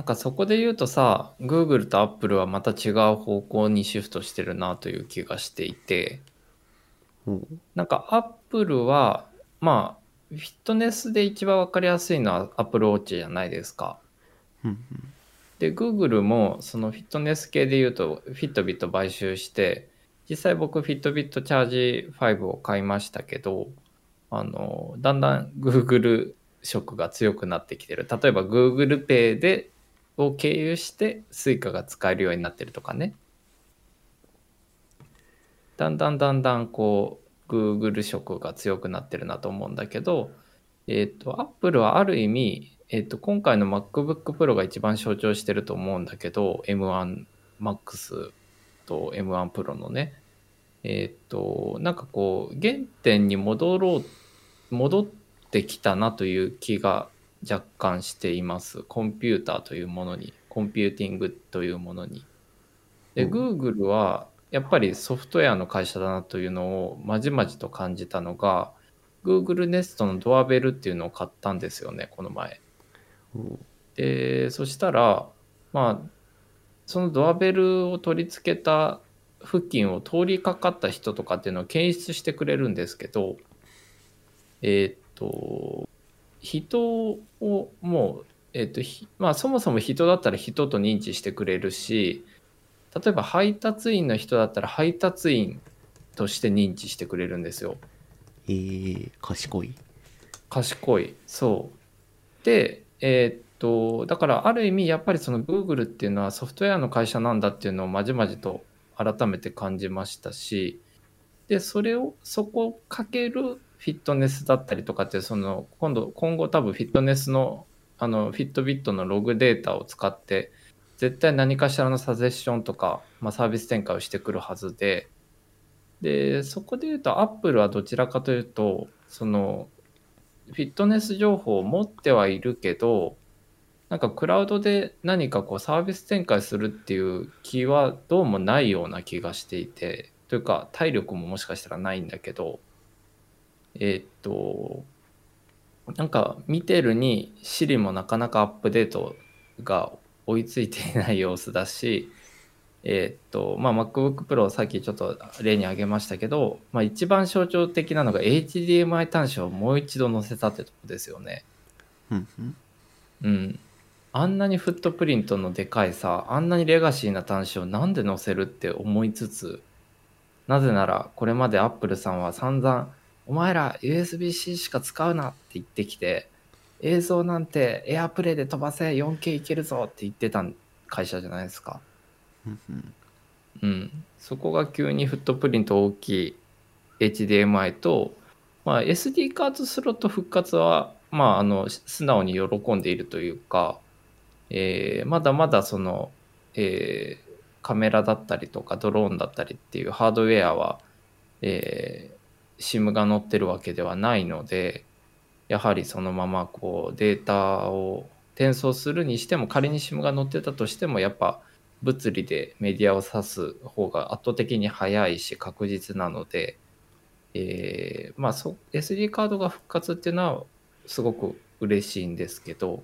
なんかそこで言うとさ、Google と Apple はまた違う方向にシフトしてるなという気がしていて、おうなんか Apple は、まあ、フィットネスで一番わかりやすいのは Apple Watch じゃないですか。うんで Google もそのフィットネス系で言うとフィットビット買収して実際僕フィットビットチャージ5を買いましたけどあのだんだん Google 色が強くなってきてる。例えば Google Pay でを経由して Suica が使えるようになってるとかねだんだんだんだんこう Google 色が強くなってるなと思うんだけどえっ、と Apple はある意味えっと、今回の MacBook Pro が一番象徴してると思うんだけど、M1 Max と M1 Pro のね。えっと、なんかこう、原点に戻ろう、戻ってきたなという気が若干しています。コンピューターというものに、コンピューティングというものに。で、うん Google はやっぱりソフトウェアの会社だなというのをまじまじと感じたのが、Google Nest のドアベルっていうのを買ったんですよね、この前。でそしたらまあそのドアベルを取り付けた付近を通りかかった人とかっていうのを検出してくれるんですけどえーっと人をもうえっ、と、ひまあ、そもそも人だったら人と認知してくれるし、例えば配達員の人だったら配達員として認知してくれるんですよ。えー、賢い。賢い。そう。で、えーっと、だからある意味やっぱりその Google っていうのはソフトウェアの会社なんだっていうのをまじまじと改めて感じましたし、で、それを、そこをかけるフィットネスだったりとかって、その、今度、今後多分フィットネスの、あの、フィットビットのログデータを使って、絶対何かしらのサジェッションとか、まあ、サービス展開をしてくるはずで、で、そこで言うと、Apple はどちらかというと、その、フィットネス情報を持ってはいるけど、なんかクラウドで何かこうサービス展開するっていう気はどうもないような気がしていて、というか体力ももしかしたらないんだけど、えーっと、なんか見てるに Siri もなかなかアップデートが追いついていない様子だし、えーっと、まあ、MacBook Pro さっきちょっと例に挙げましたけど、まあ、一番象徴的なのが HDMI 端子をもう一度載せたってとこですよね。うんうん。うん。あんなにフットプリントのでかいさ、あんなにレガシーな端子をなんで載せるって思いつつ、なぜならこれまで Apple さんは散々、お前ら USB-C しか使うなって言ってきて、映像なんて AirPlay で飛ばせ 4K いけるぞって言ってた会社じゃないですか。うんそこが急にフットプリント大きい HDMI と、まあ、SD カードスロット復活は、まあ、あの素直に喜んでいるというか、えーまだまだその、えーカメラだったりとかドローンだったりっていうハードウェアは、えー、SIM が載ってるわけではないのでやはりそのままこうデータを転送するにしても仮に SIM が載ってたとしてもやっぱ物理でメディアを指す方が圧倒的に早いし確実なので、えーまあそ SD カードが復活っていうのはすごく嬉しいんですけど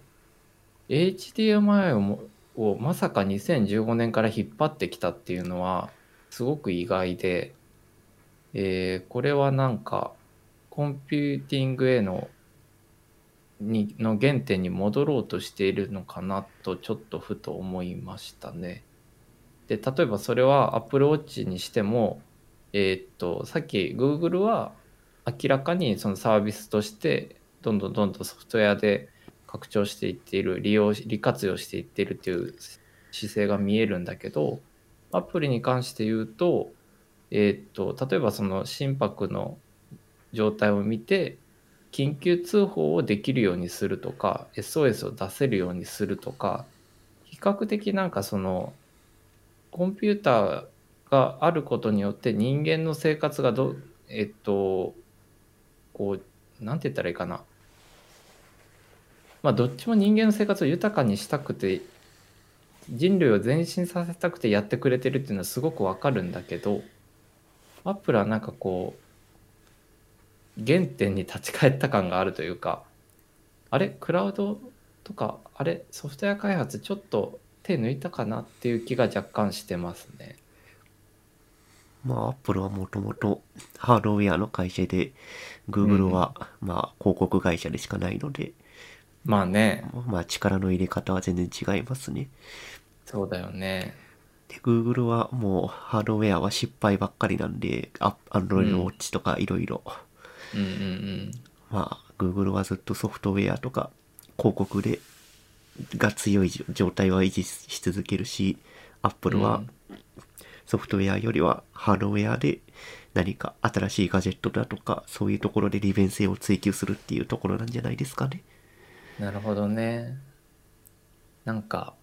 HDMI ををまさか2015年から引っ張ってきたっていうのはすごく意外で、えーこれはなんかコンピューティングへのにの原点に戻ろうとしているのかなとちょっとふと思いましたね。で例えばそれは Apple Watch にしても、えーっとさっき Google は明らかにそのサービスとしてどんどんどんどんソフトウェアで拡張していっている利用利活用していっているっていう姿勢が見えるんだけどアプリに関して言うと,、えーと例えばその心拍の状態を見て緊急通報をできるようにするとか SOS を出せるようにするとか比較的なんかそのコンピューターがあることによって人間の生活がどえっとこうなんて言ったらいいかな。まあどっちも人間の生活を豊かにしたくて人類を前進させたくてやってくれてるっていうのはすごくわかるんだけどアップルはなんかこう原点に立ち返った感があるというかあれ？クラウドとかあれ？ソフトウェア開発ちょっと手抜いたかなっていう気が若干してますね。まあ、アップルはもともとハードウェアの会社で、Google は、まあ、広告会社でしかないので、まあねまあ、力の入れ方は全然違いますね。そうだよね。で、Google はもうハードウェアは失敗ばっかりなんで、あ Android うん Watch とかいろいろ、うんうんうん。まあ、Google はずっとソフトウェアとか広告で、が強い状態は維持し続けるし、Apple はソフトウェアよりはハードウェアで何か新しいガジェットだとか、そういうところで利便性を追求するっていうところなんじゃないですかね。なるほどね。なんか、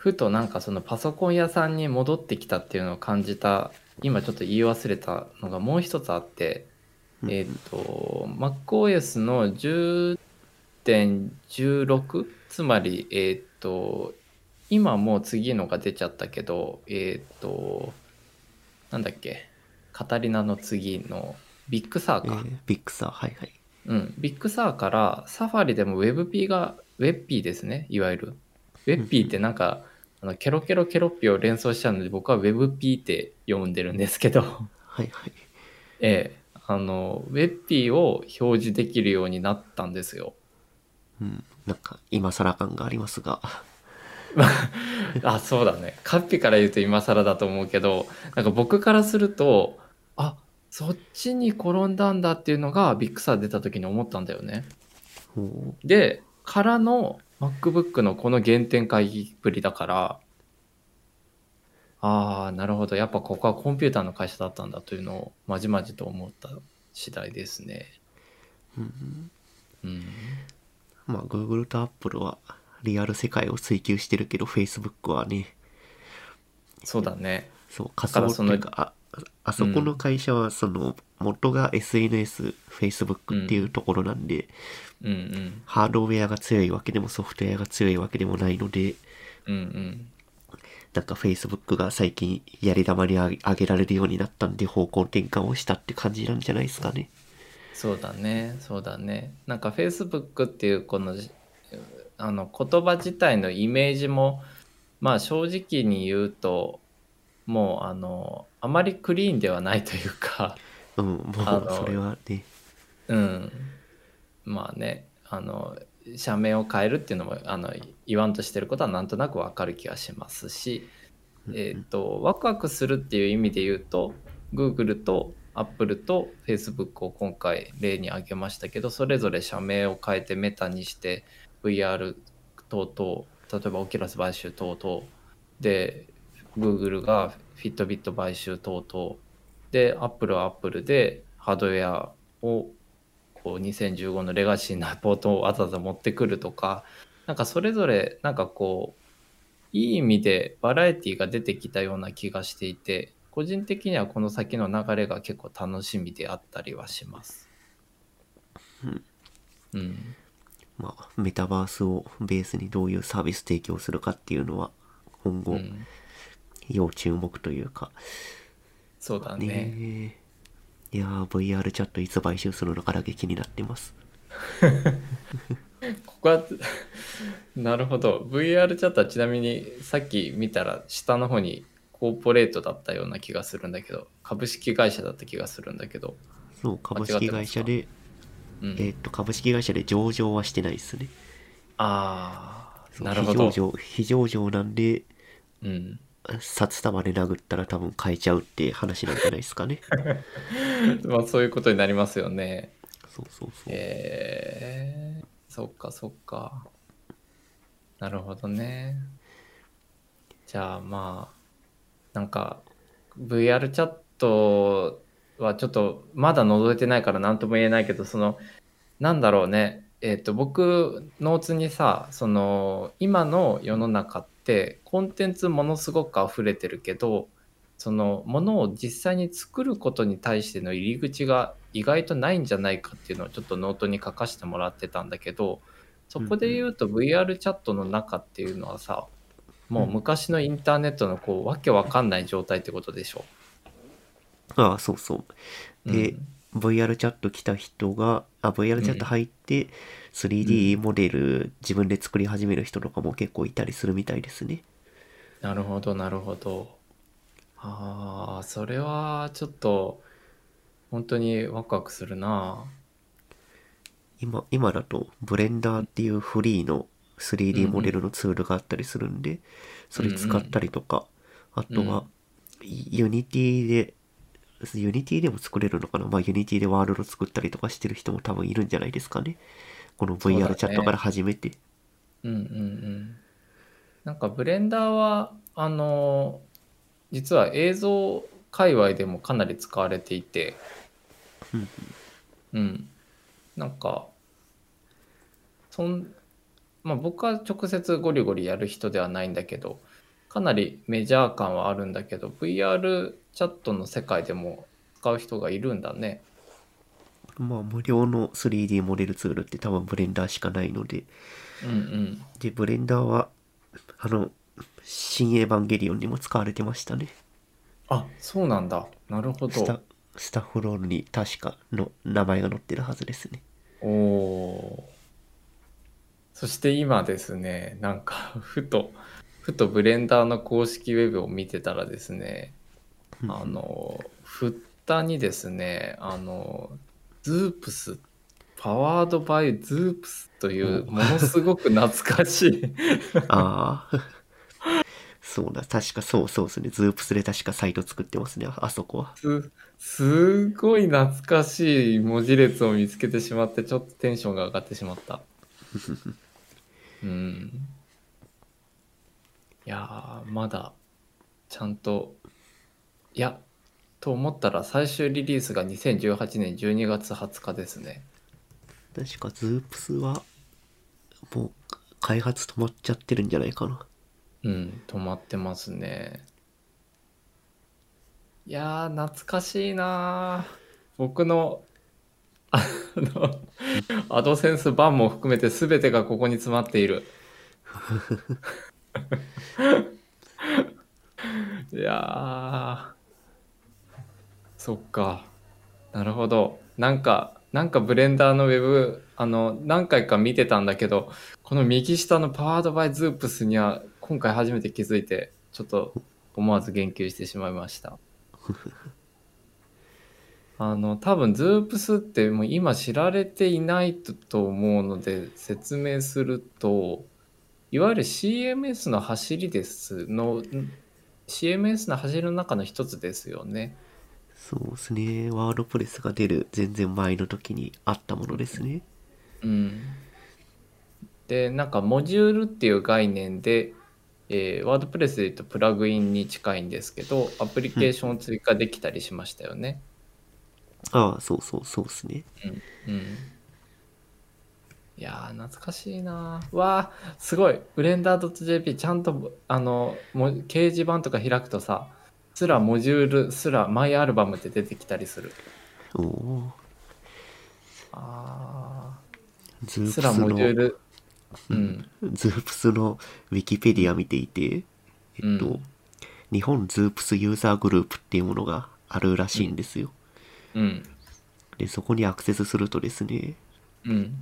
ふとなんかそのパソコン屋さんに戻ってきたっていうのを感じた、今ちょっと言い忘れたのがもう一つあって、うん。えっ、と、MacOS の10.16つまり、えっ、と、今もう次のが出ちゃったけど、えっ、と、なんだっけ、 Catalina の次の Big Surか。えー Big Sur、はいはい。うん、 Big Sur から Safari でも WebP が WebP ですねいわゆる。WebP ってなんかあのケロケロケロッピを連想しちゃうので僕は WebP って読んでるんですけど。はいはい。ええ。あの WebP を表示できるようになったんですよ。うん、なんか今更感がありますが。あそうだね。カッピから言うと今更だと思うけどなんか僕からするとあそっちに転んだんだっていうのが Big Sur 出た時に思ったんだよね。ほでからの MacBook のこの原点回帰っぷりだからああなるほど。やっぱここはコンピューターの会社だったんだというのをまじまじと思った次第ですね。う、うん、うん。まあ Google と Apple はリアル世界を追求してるけど Facebook はね。そうだね。そう仮想っていうかああそこの会社はその元が SNS、Facebook っていうところなんで、うんうんハードウェアが強いわけでもソフトウェアが強いわけでもないのでうんうんなんか Facebook が最近やり玉にあげ上げられるようになったんで方向転換をしたって感じなんじゃないですかね。そうだねそうだね。なんか Facebook っていうこのあの言葉自体のイメージもまあ正直に言うともうあのあまりクリーンではないというか。うん、もうそれはね、うんまあねあの社名を変えるっていうのもあの言わんとしてることはなんとなくわかる気がしますし、えっ、とワクワクするっていう意味で言うと Google と Apple と Facebook を今回例に挙げましたけどそれぞれ社名を変えてメタにして VR 等々例えばオキュラス買収等々で Google が Fitbit 買収等々で Apple は Apple でハードウェアをこう2015のレガシーなポートをわざわざ持ってくるとかなんかそれぞれなんかこういい意味でバラエティが出てきたような気がしていて個人的にはこの先の流れが結構楽しみであったりはします。うん、まあ、メタバースをベースにどういうサービス提供するかっていうのは今後うん、要注目というか、そうだね。ねえいやー VR チャットいつ買収するのかだけ気になってます。ここは なるほど。VR チャットはちなみにさっき見たら下の方にコーポレートだったような気がするんだけど株式会社だった気がするんだけど、そう、株式会社で、うん、えーっと、株式会社で上場はしてないですね。ああなるほど。非上場、非上場なんで、うん札束で殴ったら多分変えちゃうって話なんじゃないですかね。まあそういうことになりますよね。そうそうそう。えー、そっかそっか。なるほどね。じゃあまあなんか VR チャットはちょっとまだ覗いてないから何とも言えないけどそのなんだろうね。えっ、と僕ノーツにさその今の世の中ってコンテンツものすごく溢れてるけどそのものを実際に作ることに対しての入り口が意外とないんじゃないかっていうのをちょっとノートに書かせてもらってたんだけどそこで言うと VR チャットの中っていうのはさもう昔のインターネットのこうわけわかんない状態ってことでしょ？ああ、そうそう。で、うん VR チャット来た人が、あ、VR チャット入って、3D モデル自分で作り始める人とかも結構いたりするみたいですね。なるほどなるほど。ああそれはちょっと本当にワクワクするな。今、今だと、ブレンダーっていうフリーの 3D モデルのツールがあったりするんで、それ使ったりとか、あとは、 Unity で、 Unity でも作れるのかな？まあ、 Unity でワールド作ったりとかしてる人も多分いるんじゃないですかね。この VR ねチャットから始めて。うんうんうん。なんかブレンダーはあの実は映像界隈でもかなり使われていて、うんうん、なんかそんまあ僕は直接ゴリゴリやる人ではないんだけどかなりメジャー感はあるんだけど VR チャットの世界でも使う人がいるんだね。まあ、無料の 3D モデルツールって多分ブレンダーしかないので、うんうん。で、ブレンダーは、あの、新エヴァンゲリオンにも使われてましたね。あそうなんだ。なるほど。スタッフロールに確かの名前が載ってるはずですね。おおー。そして今ですね、なんかふと、ふとブレンダーの公式ウェブを見てたらですね、うんあの、フッタにですね、あの、 XOOPS、Powered by XOOPS というものすごく懐かしい ああ。そうだ、確かそうそうですね。ズープスで確かサイト作ってますね、あそこは。すすごい懐かしい文字列を見つけてしまってちょっとテンションが上がってしまった うんいやーまだちゃんといやと思ったら最終リリースが2018年12月20日ですね。確かズープスは、もう開発止まっちゃってるんじゃないかな。うん止まってますね。いやー懐かしいなー。僕のあのアドセンス版も含めて全てがここに詰まっている いやー。そっか。なるほど。なんかなんかブレンダーのウェブあの何回か見てたんだけどこの右下のパワードバイズープスには今回初めて気づいてちょっと思わず言及してしまいました。あの多分ズープスってもう今知られていないとと思うので説明するといわゆる CMS の走りですのん CMS の走りの中の一つですよねそうですね。ワードプレスが出る全然前の時にあったものですね。うんでなんかモジュールっていう概念で、えー、ワードプレスで言うとプラグインに近いんですけどアプリケーションを追加できたりしましたよね。ああ、そうそうそうですね。うん、うん、いやー懐かしいなー。わーすごい。ブレンダー .jp ちゃんとあのも掲示板とか開くとさスラ modules スラ myalbum って出てきたりする。おおあー。 XOOPS スラモジューの、ル。うん。 XOOPS のウィキペディア見ていて、えっと、うん。日本 XOOPS ユーザーグループっていうものがあるらしいんですよ。うん。で、そこにアクセスするとですね、うん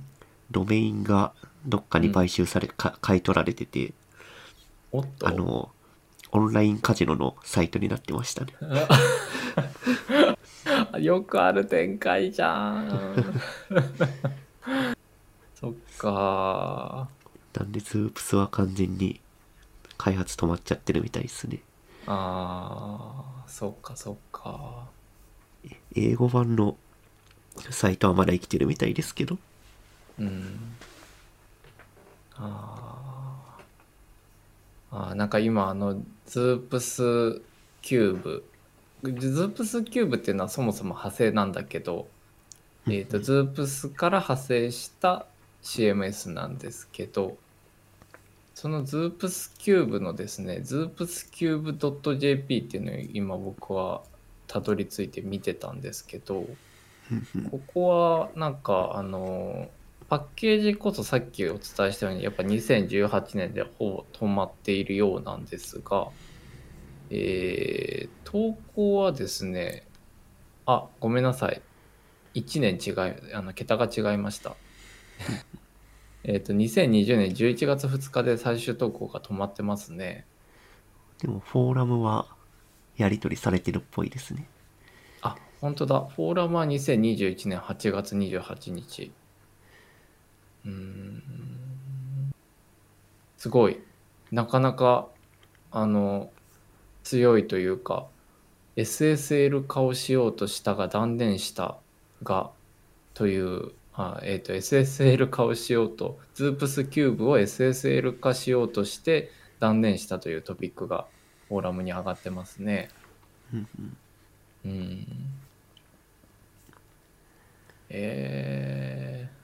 ドメインがどっかに買収され、か買い取られてて、おっとあの、オンラインカジノのサイトになってましたね。あ よくある展開じゃん そっかなんでズープスは完全に開発止まっちゃってるみたいですね。あーそっかそっか英語版のサイトはまだ生きてるみたいですけど。うん。あー。あーなんか今あの XOOPS Cube。XOOPS Cube っていうのはそもそも派生なんだけど、えー、と XOOPS から派生した CMS なんですけどそのズープスキューブのですねズープスキューブ .jp っていうのを今僕はたどり着いて見てたんですけどここはなんかあのパッケージこそさっきお伝えしたようにやっぱ2018年でほぼ止まっているようなんですが、えー投稿はですねあごめんなさい。1年違いあの桁が違いました。えっと2020年11月2日で最終投稿が止まってますね。でもフォーラムはやり取りされてるっぽいですね。あ本当だ。フォーラムは2021年8月28日うーんすごいなかなかあの強いというか SSL 化をしようとしたが断念したがというあ、えー、と SSL 化をしようと Zoops キューブを SSL 化しようとして断念したというトピックがフォーラムに上がってますね。うん。えー、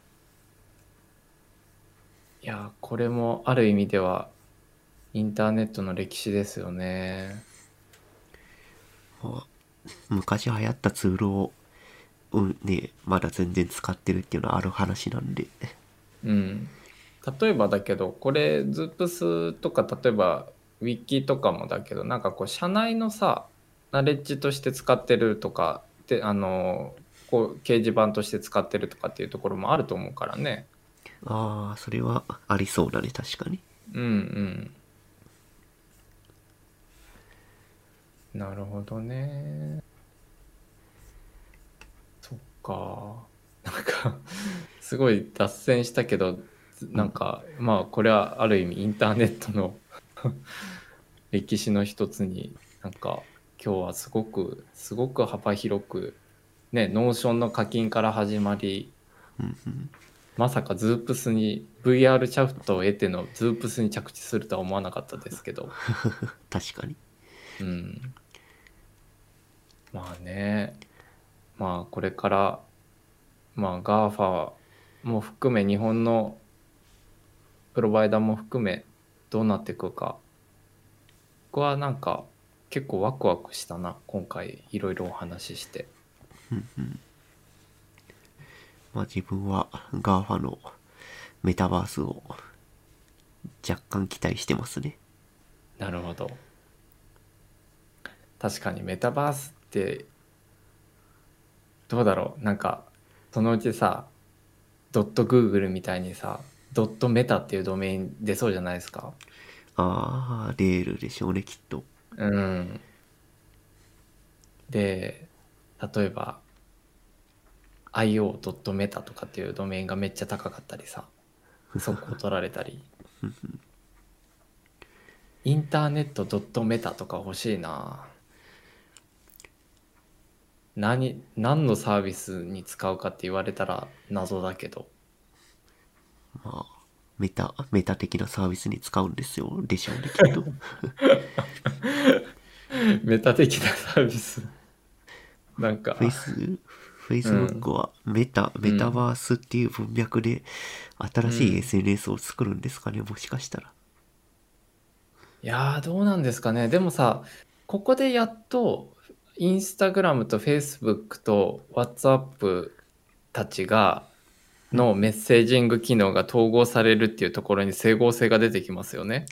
いや、これもある意味ではインターネットの歴史ですよね。まあ昔流行ったツールを、うんね、まだ全然使ってるっていうのはある話なんで。うん。例えばだけど、これ、ズープスとか、例えば、ウィキとかもだけど、なんかこう、社内のさ、ナレッジとして使ってるとか、で、あの、こう、掲示板として使ってるとかっていうところもあると思うからね。ああ、それはありそうだね、確かに。うんうん。なるほどね。そっか。なんかすごい脱線したけどなんかまあこれはある意味インターネットの 歴史の一つになんか今日はすごくすごく幅広くね Notion の課金から始まりうんうんまさかズープスに VR チャットを得てのズープスに着地するとは思わなかったですけど。確かに。うん。まあね。まあこれからまあ GAFA も含め日本のプロバイダーも含めどうなっていくか僕はなんか結構ワクワクしたな今回いろいろお話ししてまあ自分は GAFA のメタバースを若干期待してますね。なるほど。確かにメタバースってどうだろう。なんかそのうちさドットグーグルみたいにさドットメタっていうドメイン出そうじゃないですか。ああレールでしょうねきっと。うん。で例えば io.meta とかっていうドメインがめっちゃ高かったりさ速攻取られたり。インターネット .meta とか欲しいな。何何のサービスに使うかって言われたら謎だけど。まあメタメタ的なサービスに使うんですよでしょうねきっと。メタ的なサービス。なんか。フェイスフェイスブックはメタ、メタバースっていう文脈で新しい SNS を作るんですかね、もしかしたら。いやーどうなんですかね？でもさここでやっとインスタグラムとフェイスブックと WhatsApp たちがのメッセージング機能が統合されるっていうところに整合性が出てきますよね。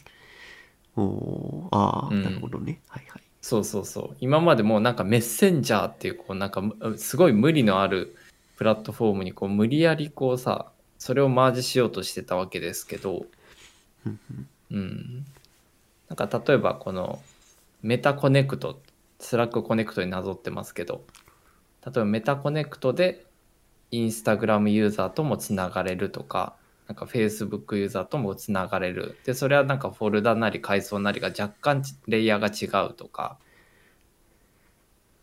おーああ、うん。なるほどね。はいはいそうそうそう。今までもうなんかメッセンジャーっていうこうなんかむすごい無理のあるプラットフォームにこう無理やりこうさそれをマージしようとしてたわけですけど。うんうん。うん。なんか例えばこの Meta Connect、Slack Connect になぞってますけど。例えば Meta Connect で Instagram ユーザーともつながれるとかなんか Facebook ユーザーともつながれる。でそれはなんかフォルダなり階層なりが若干ちレイヤーが違うとか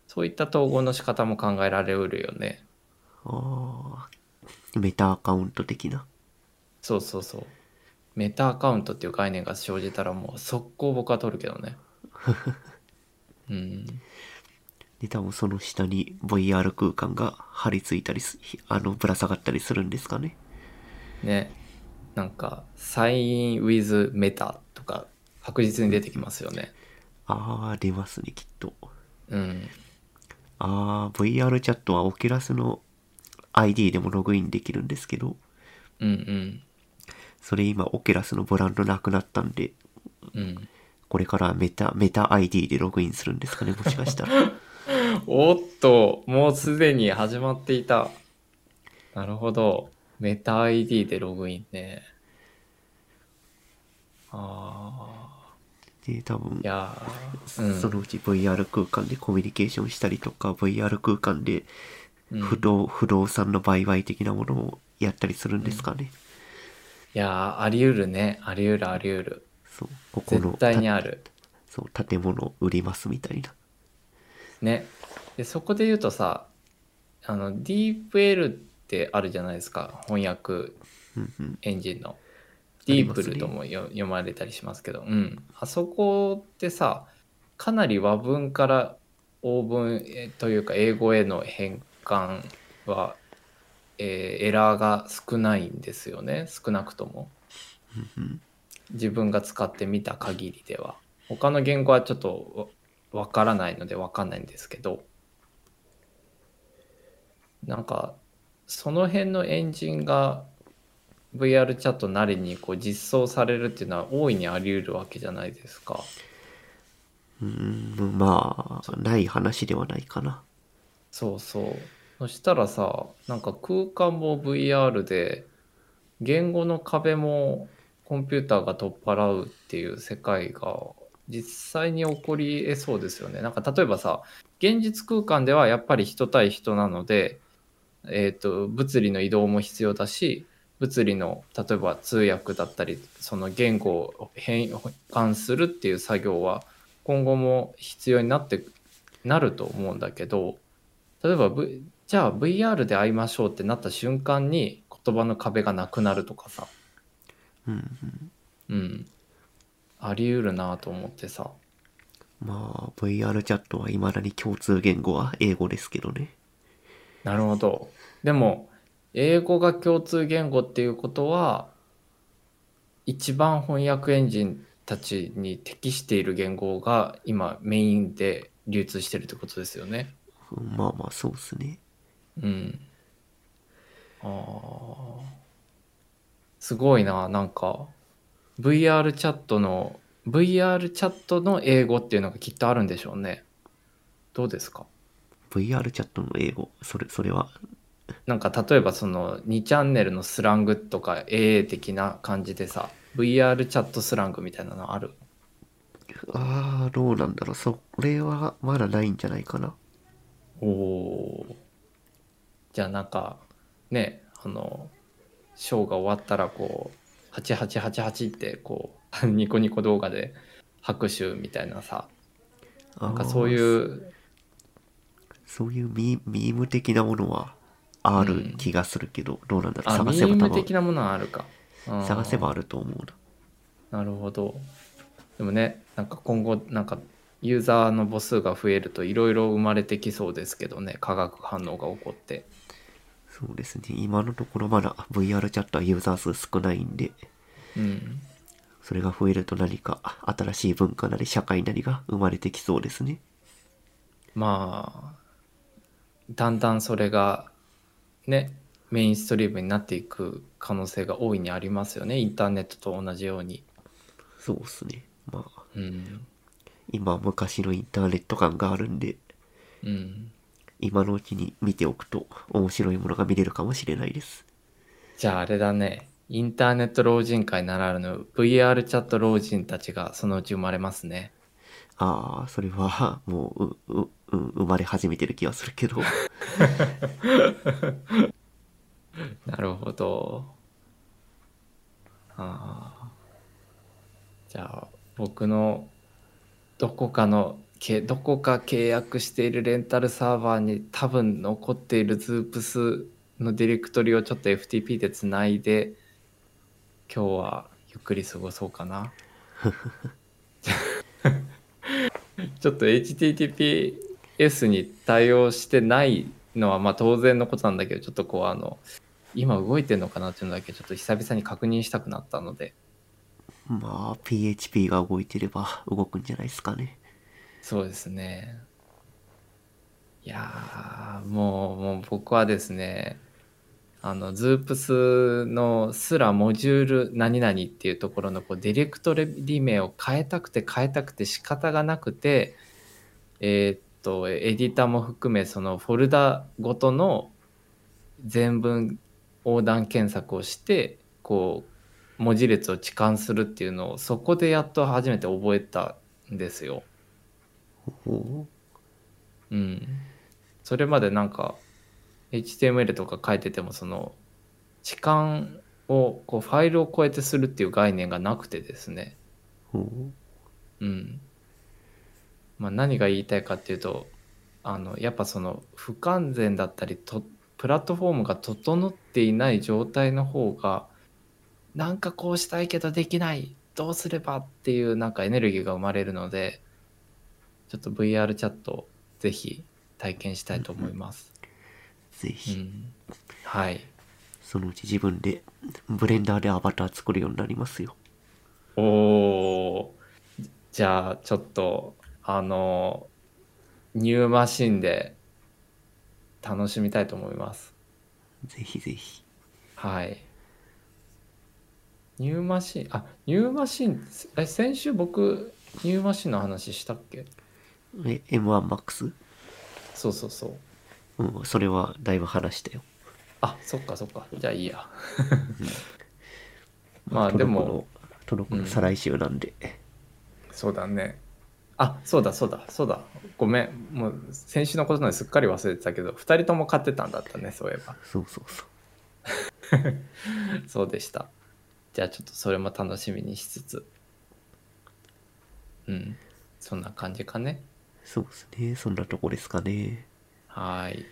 そういった統合の仕方も考えられうるよね。ああメタアカウント的な。そうそうそう。メタアカウントっていう概念が生じたらもう速攻僕は取るけどね。うん。で多分その下に VR 空間が張り付いたりすあのぶら下がったりするんですかね。ねなんか「サイン with メタ」とか確実に出てきますよね。ああ出ますねきっと。うん。ああ VR チャットは Oculus の ID でもログインできるんですけど。うんそれ今 Oculus のブランドなくなったんでうん。うんこれからメタメタ ID でログインするんですかねもしかしたら。おっともうすでに始まっていた。なるほどメタ ID でログインね。あで多分ーいやーうん。そのうち VR 空間でコミュニケーションしたりとか VR 空間でうん。不動,、不動産の売買的なものをやったりするんですかね、いやーあり得るね。あり得るあり得る。そうここの絶対にたある。そう建物売りますみたいな。ね。でそこで言うとさあの DeepL ってあるじゃないですか翻訳エンジンの。あディープルともよ読まれたりしますけど、うん。あそこってさ、かなり和文から欧文えというか英語への変換は、えーエラーが少ないんですよね。少なくとも。うん自分が使ってみた限りでは。他の言語はちょっとわわからないのでわかんないんですけど、なんか、その辺のエンジンが VR チャットなりにこう実装されるっていうのは大いにあり得るわけじゃないですか。うんうんまあない話ではないかなそうそう。そしたらさ、なんか空間も VR で、言語の壁もコンピューターが取っ払うっていう世界が実際に起こり得そうですよね。なんか例えばさ、現実空間ではやっぱり人対人なので、えー、と物理の移動も必要だし物理の例えば通訳だったりその言語を変換するっていう作業は今後も必要になってなると思うんだけど例えば、v、じゃあ VR で会いましょうってなった瞬間に言葉の壁がなくなるとかさ。うんうん。うん。あり得るなと思ってさ。まあ VR チャットは未だに共通言語は英語ですけどねなるほどでも英語が共通言語っていうことは一番翻訳エンジンたちに適している言語が今メインで流通してるってことですよね。うんまあまあそうっすねうん。ああ。すごいな、なんか VR チャットの VR チャットの英語っていうのがきっとあるんでしょうね。どうですか？VR チャットの英語それそれは？なんか例えばその2チャンネルのスラングとか AA 的な感じでさ VR チャットスラングみたいなのある？ああどうなんだろう。それはまだないんじゃないかな。おおじゃあなんかねあのショーが終わったらこう8888ってこう ニコニコ動画で拍手みたいなさなんかそういううそういうミミーム的なものはある気がするけど、どうなんだろう？探せば多分。ーム的なものはあるか。うん。探せばあると思うな。なるほど。でもね、なんか今後、なんかユーザーの母数が増えるといろいろ生まれてきそうですけどね、化学反応が起こって。そうですね。今のところまだ VR チャットはユーザー数少ないんでうん。それが増えると何か新しい文化なり社会なりが生まれてきそうですね。まあ、だんだんそれがね、メインストリームになっていく可能性が大いにありますよね、インターネットと同じように。そうですねまあうん。今昔のインターネット感があるんでうん。今のうちに見ておくと面白いものが見れるかもしれないですじゃああれだね、インターネット老人会ならぬ VR チャット老人たちがそのうち生まれますね。ああそれはもううううん生まれ始めてる気がするけど なるほど。ああ。じゃあ、僕のどこかの、けどこか契約しているレンタルサーバーに多分残っているズープスのディレクトリをちょっと FTP でつないで、今日はゆっくり過ごそうかな。ちょっと HTTPS に対応してないのはまあ当然のことなんだけど、ちょっとこうあの、今動いてんのかなっていうのだけちょっと久々に確認したくなったので、まあ PHP が動いてれば動くんじゃないですかねそうですね。いやー、もう、もう僕はですね、あの、ズープスのすらモジュール何々っていうところのこうディレクトリ名を変えたくて変えたくて仕方がなくて、えーっと、エディターも含めそのフォルダごとの全文横断検索をして、こう、文字列を置換するっていうのをそこでやっと初めて覚えたんですよ。ほうん。それまでなんか HTML とか書いててもその置換をこうファイルを超えてするっていう概念がなくてですね。うん。まあ何が言いたいかっていうとあのやっぱその不完全だったりとプラットフォームが整っていない状態の方がなんかこうしたいけどできないどうすればっていうなんかエネルギーが生まれるのでちょっと VR チャットぜひ体験したいと思います。うぜひ、ん、はい。そのうち自分でブレンダーでアバター作るようになりますよおおーじゃあちょっとあのニューマシンで楽しみたいと思います。ぜひぜひ。はい。ニューマシンあニューマシンえ先週僕ニューマシンの話したっけ？え M1MAX? そうそうそう。うんそれはだいぶ話したよ。あそっかそっか。じゃあいいや。まあでも届くの届くの再来週なんで、そうだねあそうだそうだそうだ。ごめん。もう先週のことなんですっかり忘れてたけど2人とも買ってたんだったねそういえば。そうそうそう。そうでした。じゃあちょっとそれも楽しみにしつつ。うん。そんな感じかね。そうですね。そんなとこですかね。はーい。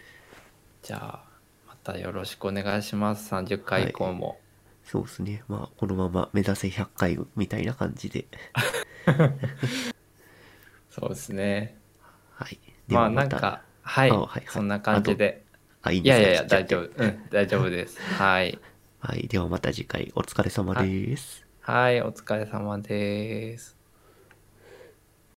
じゃあまたよろしくお願いします。30回以降も、そうですね。まあ、このまま目指せ100回みたいな感じで。そうですね。はい。でまあなんかはい、あはいはい。そんな感じで。あ、いいんですか？いやいや大丈夫。うん大丈夫です。はい。はい。ではまた次回。お疲れ様です。はいお疲れ様です